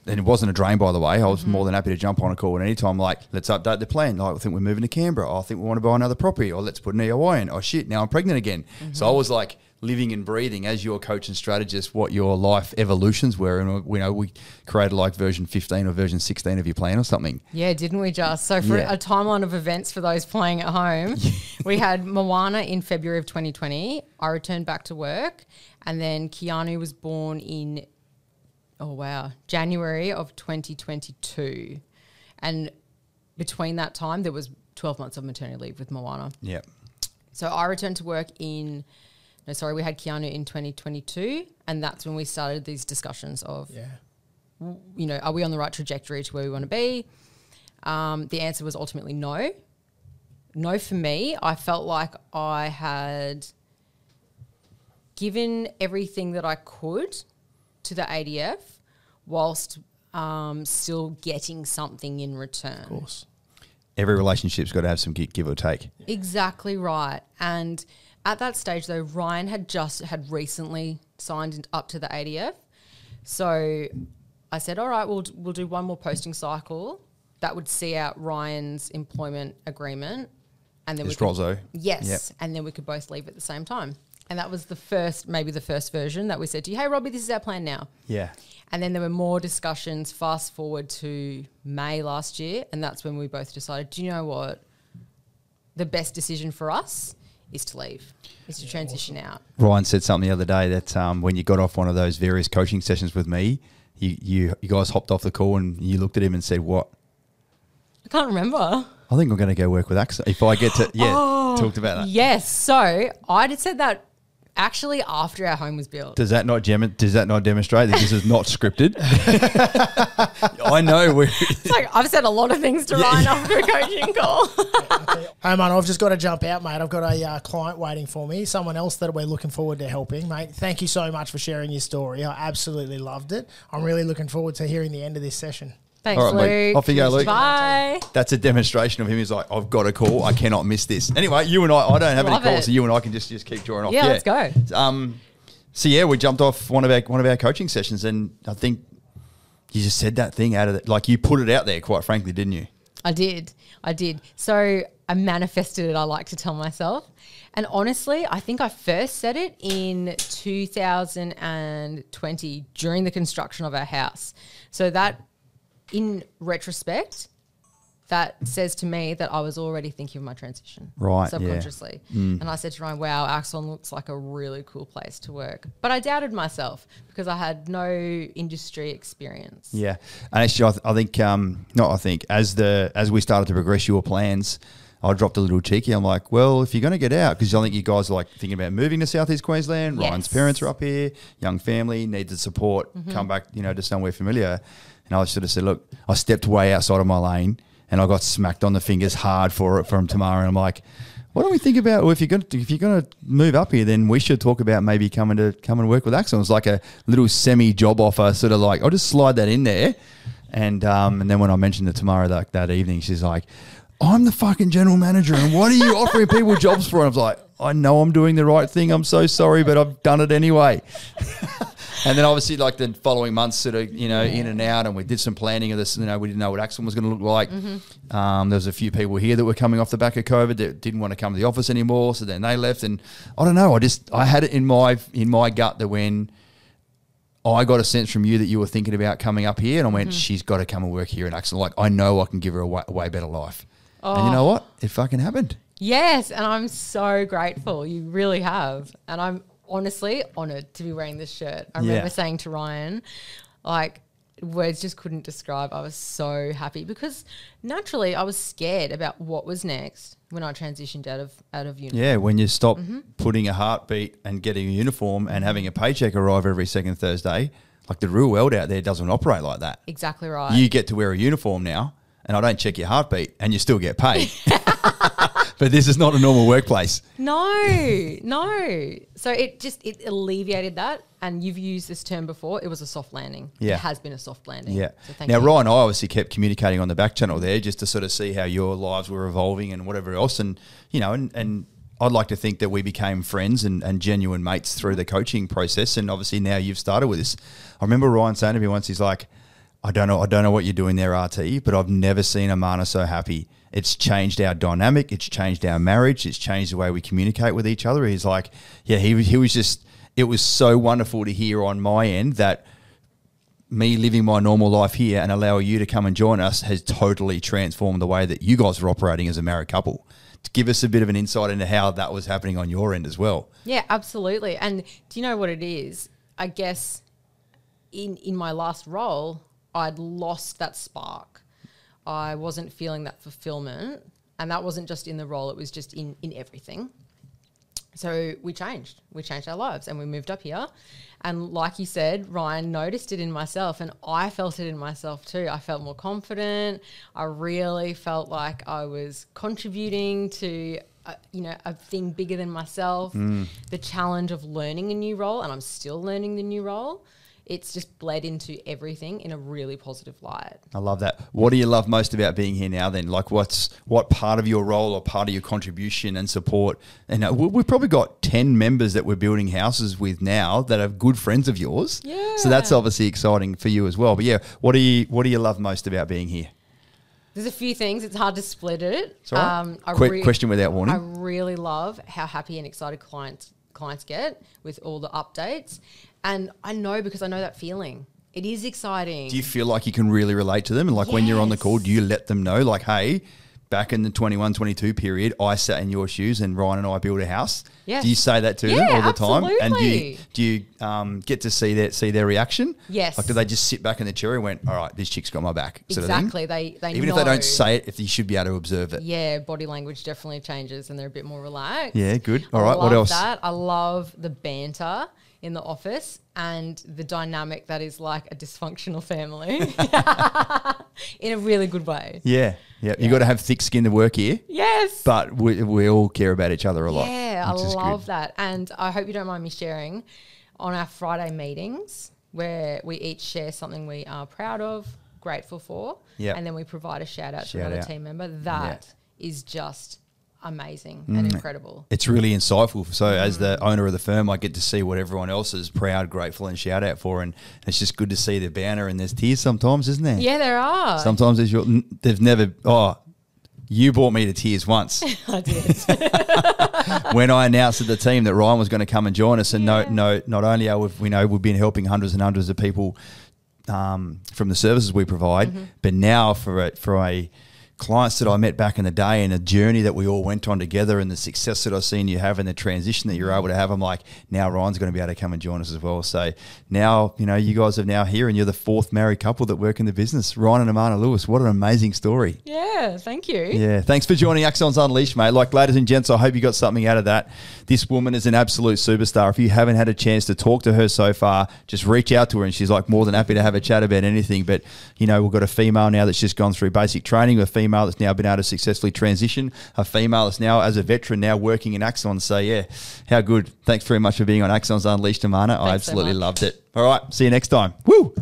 and it wasn't a drain, by the way. I was mm-hmm. more than happy to jump on a call at any time. Like, let's update the plan. Like, I think we're moving to Canberra. Oh, I think we want to buy another property. Or let's put an EOI in. Oh, shit, now I'm pregnant again. Mm-hmm. So I was like living and breathing as your coach and strategist what your life evolutions were. And, uh, we know, we created like version 15 or version 16 of your plan or something. Yeah, didn't we just? So for Yeah. a timeline of events for those playing at home, <laughs> we had Moana in February of 2020. I returned back to work, and then Keanu was born in oh wow January of 2022, and between that time there was 12 months of maternity leave with Moana. Yeah. So I returned to work in. No, sorry, we had Keanu in 2022, and that's when we started these discussions of Yeah. you know, are we on the right trajectory to where we want to be? Um, the answer was ultimately no. No for me. I felt like I had given everything that I could to the ADF whilst um, still getting something in return. Of course. Every relationship's got to have some give or take. Exactly right. And at that stage, though, Ryan had just had recently signed up to the ADF. So I said, "All right, we'll we'll do one more posting cycle that would see out Ryan's employment agreement, and then His we could, yes, Yep. and then we could both leave at the same time." And that was the first, maybe the first version that we said to you, "Hey, Robbie, this is our plan now." Yeah. And then there were more discussions. Fast forward to May last year, and that's when we both decided, do you know what? The best decision for us is to leave, is to transition out. Ryan said something the other day that um, when you got off one of those various coaching sessions with me, you, you you guys hopped off the call and you looked at him and said, "What? I can't remember. I think I'm going to go work with Axon if I get to." Yeah, <gasps> Oh, talked about that. Yes. So I had said that actually after our home was built. Does that not gem- Does that not demonstrate that this is not scripted? <laughs> I know we. <laughs> It's like I've said a lot of things to Ryan after a coaching call. <laughs> Hey, man, I've just got to jump out, mate. I've got a uh, client waiting for me, someone else that we're looking forward to helping, mate. Thank you so much for sharing your story. I absolutely loved it. I'm really looking forward to hearing the end of this session. Thanks, All right. Luke. Off you go, Luke. Bye. That's a demonstration of him. He's like, I've got a call. I cannot miss this. Anyway, you and I, I don't have Love any calls, it. so you and I can just just keep drawing off. Yeah, let's go. Um, so yeah, we jumped off one of our one of our coaching sessions, and I think you just said that thing out of it, like you put it out there. Quite frankly, didn't you? I did. I did. So I manifested it, I like to tell myself. And honestly, I think I first said it in 2020 during the construction of our house. So that, in retrospect, that says to me that I was already thinking of my transition. Right, yeah. Subconsciously. And I said to Ryan, wow, Axon looks like a really cool place to work. But I doubted myself because I had no industry experience. Yeah, and actually, I, th- I think um, not. I think as the as we started to progress your plans, I dropped a little cheeky. I'm like, well, if you're going to get out, because I think you guys are like thinking about moving to Southeast Queensland. Ryan's parents are up here, young family, needs the support. Come back, you know, to somewhere familiar. And I sort of said, look, I stepped way outside of my lane, and I got smacked on the fingers hard for it from Tamara. And I'm like. What do we think about? Well, if you're going to if you're going to move up here, then we should talk about maybe coming to come and work with. It was like a little semi job offer, sort of like I'll just slide that in there, and um, and then when I mentioned it Tamara that, that evening, she's like, I'm the fucking general manager, and what are you offering people jobs for? And I was like, I know I'm doing the right thing. I'm so sorry, but I've done it anyway. <laughs> and then obviously, like the following months, sort of, you know, in and out, and we did some planning of this. You know, we didn't know what Axon was going to look like. Um, there was a few people here that were coming off the back of COVID that didn't want to come to the office anymore, so then they left. And I don't know. I just I had it in my in my gut that when I got a sense from you that you were thinking about coming up here, and I went, she's got to come and work here in Axon. Like I know I can give her a way, a way better life. And you know what? It fucking happened. Yes, and I'm so grateful. You really have. And I'm honestly honored to be wearing this shirt. I Yeah. remember saying to Ryan, like, words just couldn't describe. I was so happy because naturally I was scared about what was next when I transitioned out of out of uni. Yeah, when you stop Mm-hmm. putting a heartbeat and getting a uniform and having a paycheck arrive every second Thursday, like the real world out there doesn't operate like that. Exactly right. You get to wear a uniform now, and I don't check your heartbeat, and you still get paid. <laughs> <laughs> but this is not a normal workplace. No, no. So it just it alleviated that. And you've used this term before. It was a soft landing. Yeah. It has been a soft landing. Yeah. So now, you. Ryan, I obviously kept communicating on the back channel there just to sort of see how your lives were evolving and whatever else. And, you know, and, and I'd like to think that we became friends and, and genuine mates through the coaching process. And obviously now you've started with this. I remember Ryan saying to me once, he's like, I don't know, I don't know what you're doing there, RT, but I've never seen Amana so happy. It's changed our dynamic. It's changed our marriage. It's changed the way we communicate with each other. He's like, yeah, he he was just, it was so wonderful to hear on my end that me living my normal life here and allowing you to come and join us has totally transformed the way that you guys are operating as a married couple. To give us a bit of an insight into how that was happening on your end as well. Yeah, absolutely. And do you know what it is? I guess in in my last role, I'd lost that spark. I wasn't feeling that fulfillment, and that wasn't just in the role; it was just in in everything. So we changed. We changed our lives, and we moved up here. And like you said, Ryan noticed it in myself, and I felt it in myself too. I felt more confident. I really felt like I was contributing to, uh, you know, a thing bigger than myself. The challenge of learning a new role, and I'm still learning the new role. It's just bled into everything in a really positive light. I love that. What do you love most about being here now? Then, like, what's what part of your role or part of your contribution and support? And uh, we- we've probably got ten members that we're building houses with now that are good friends of yours. Yeah. So that's obviously exciting for you as well. But yeah, what do you what do you love most about being here? There's a few things. It's hard to split it. Right. Um, Quick re- question without warning. I really love how happy and excited clients clients get with all the updates, and I know because I know that feeling. It is exciting. Do you feel like you can really relate to them? And like when you're on the call, do you let them know, like, hey, back in the 21 22 period, I sat in your shoes and Ryan and I built a house? Yes. Do you say that to them Yeah, all the time? And do you, do you um, get to see their, see their reaction? Yes. Like, do they just sit back in the chair and went, all right, this chick's got my back? Exactly. They they Even if they don't say it, if you should be able to observe it. Yeah, body language definitely changes, and they're a bit more relaxed. Yeah, good. All right, what else? That I love the banter in the office and the dynamic that is like a dysfunctional family <laughs> <laughs> in a really good way. Yeah. Yeah. You got to have thick skin to work here, Yes. but we, we all care about each other a lot. Yeah, I love that. And I hope you don't mind me sharing on our Friday meetings where we each share something we are proud of, grateful for, Yep. and then we provide a shout out to another out. team member. That is just amazing and incredible. It's really insightful. So, as Mm. the owner of the firm, I get to see what everyone else is proud, grateful, and shout out for, and it's just good to see the banner. And there's tears sometimes, isn't there? Yeah, there are. Sometimes there's your. They've never. Oh, you brought me to tears once <laughs> I did. <laughs> <laughs> when I announced to the team that Ryan was going to come and join us. And Yeah. no, no, not only are we, we know we've been helping hundreds and hundreds of people um, from the services we provide, Mm-hmm. but now for a, for a clients that I met back in the day and the journey that we all went on together and the success that I've seen you have and the transition that you're able to have, I'm like, now Ryan's going to be able to come and join us as well. So now, you know, you guys are now here and you're the fourth married couple that work in the business. Ryan and Amana Lewis, what an amazing story. yeah, thank you. Yeah, thanks for joining Axons Unleashed, mate. Like, ladies and gents, I hope you got something out of that. This woman is an absolute superstar. If you haven't had a chance to talk to her so far, just reach out to her, and she's like more than happy to have a chat about anything. But you know, we've got a female now that's just gone through basic training, a female that's now been able to successfully transition, a female that's now as a veteran now working in Axon. So yeah, how good! Thanks very much for being on Axons Unleashed, Amana. I Thanks so absolutely much. loved it. All right, see you next time. Woo.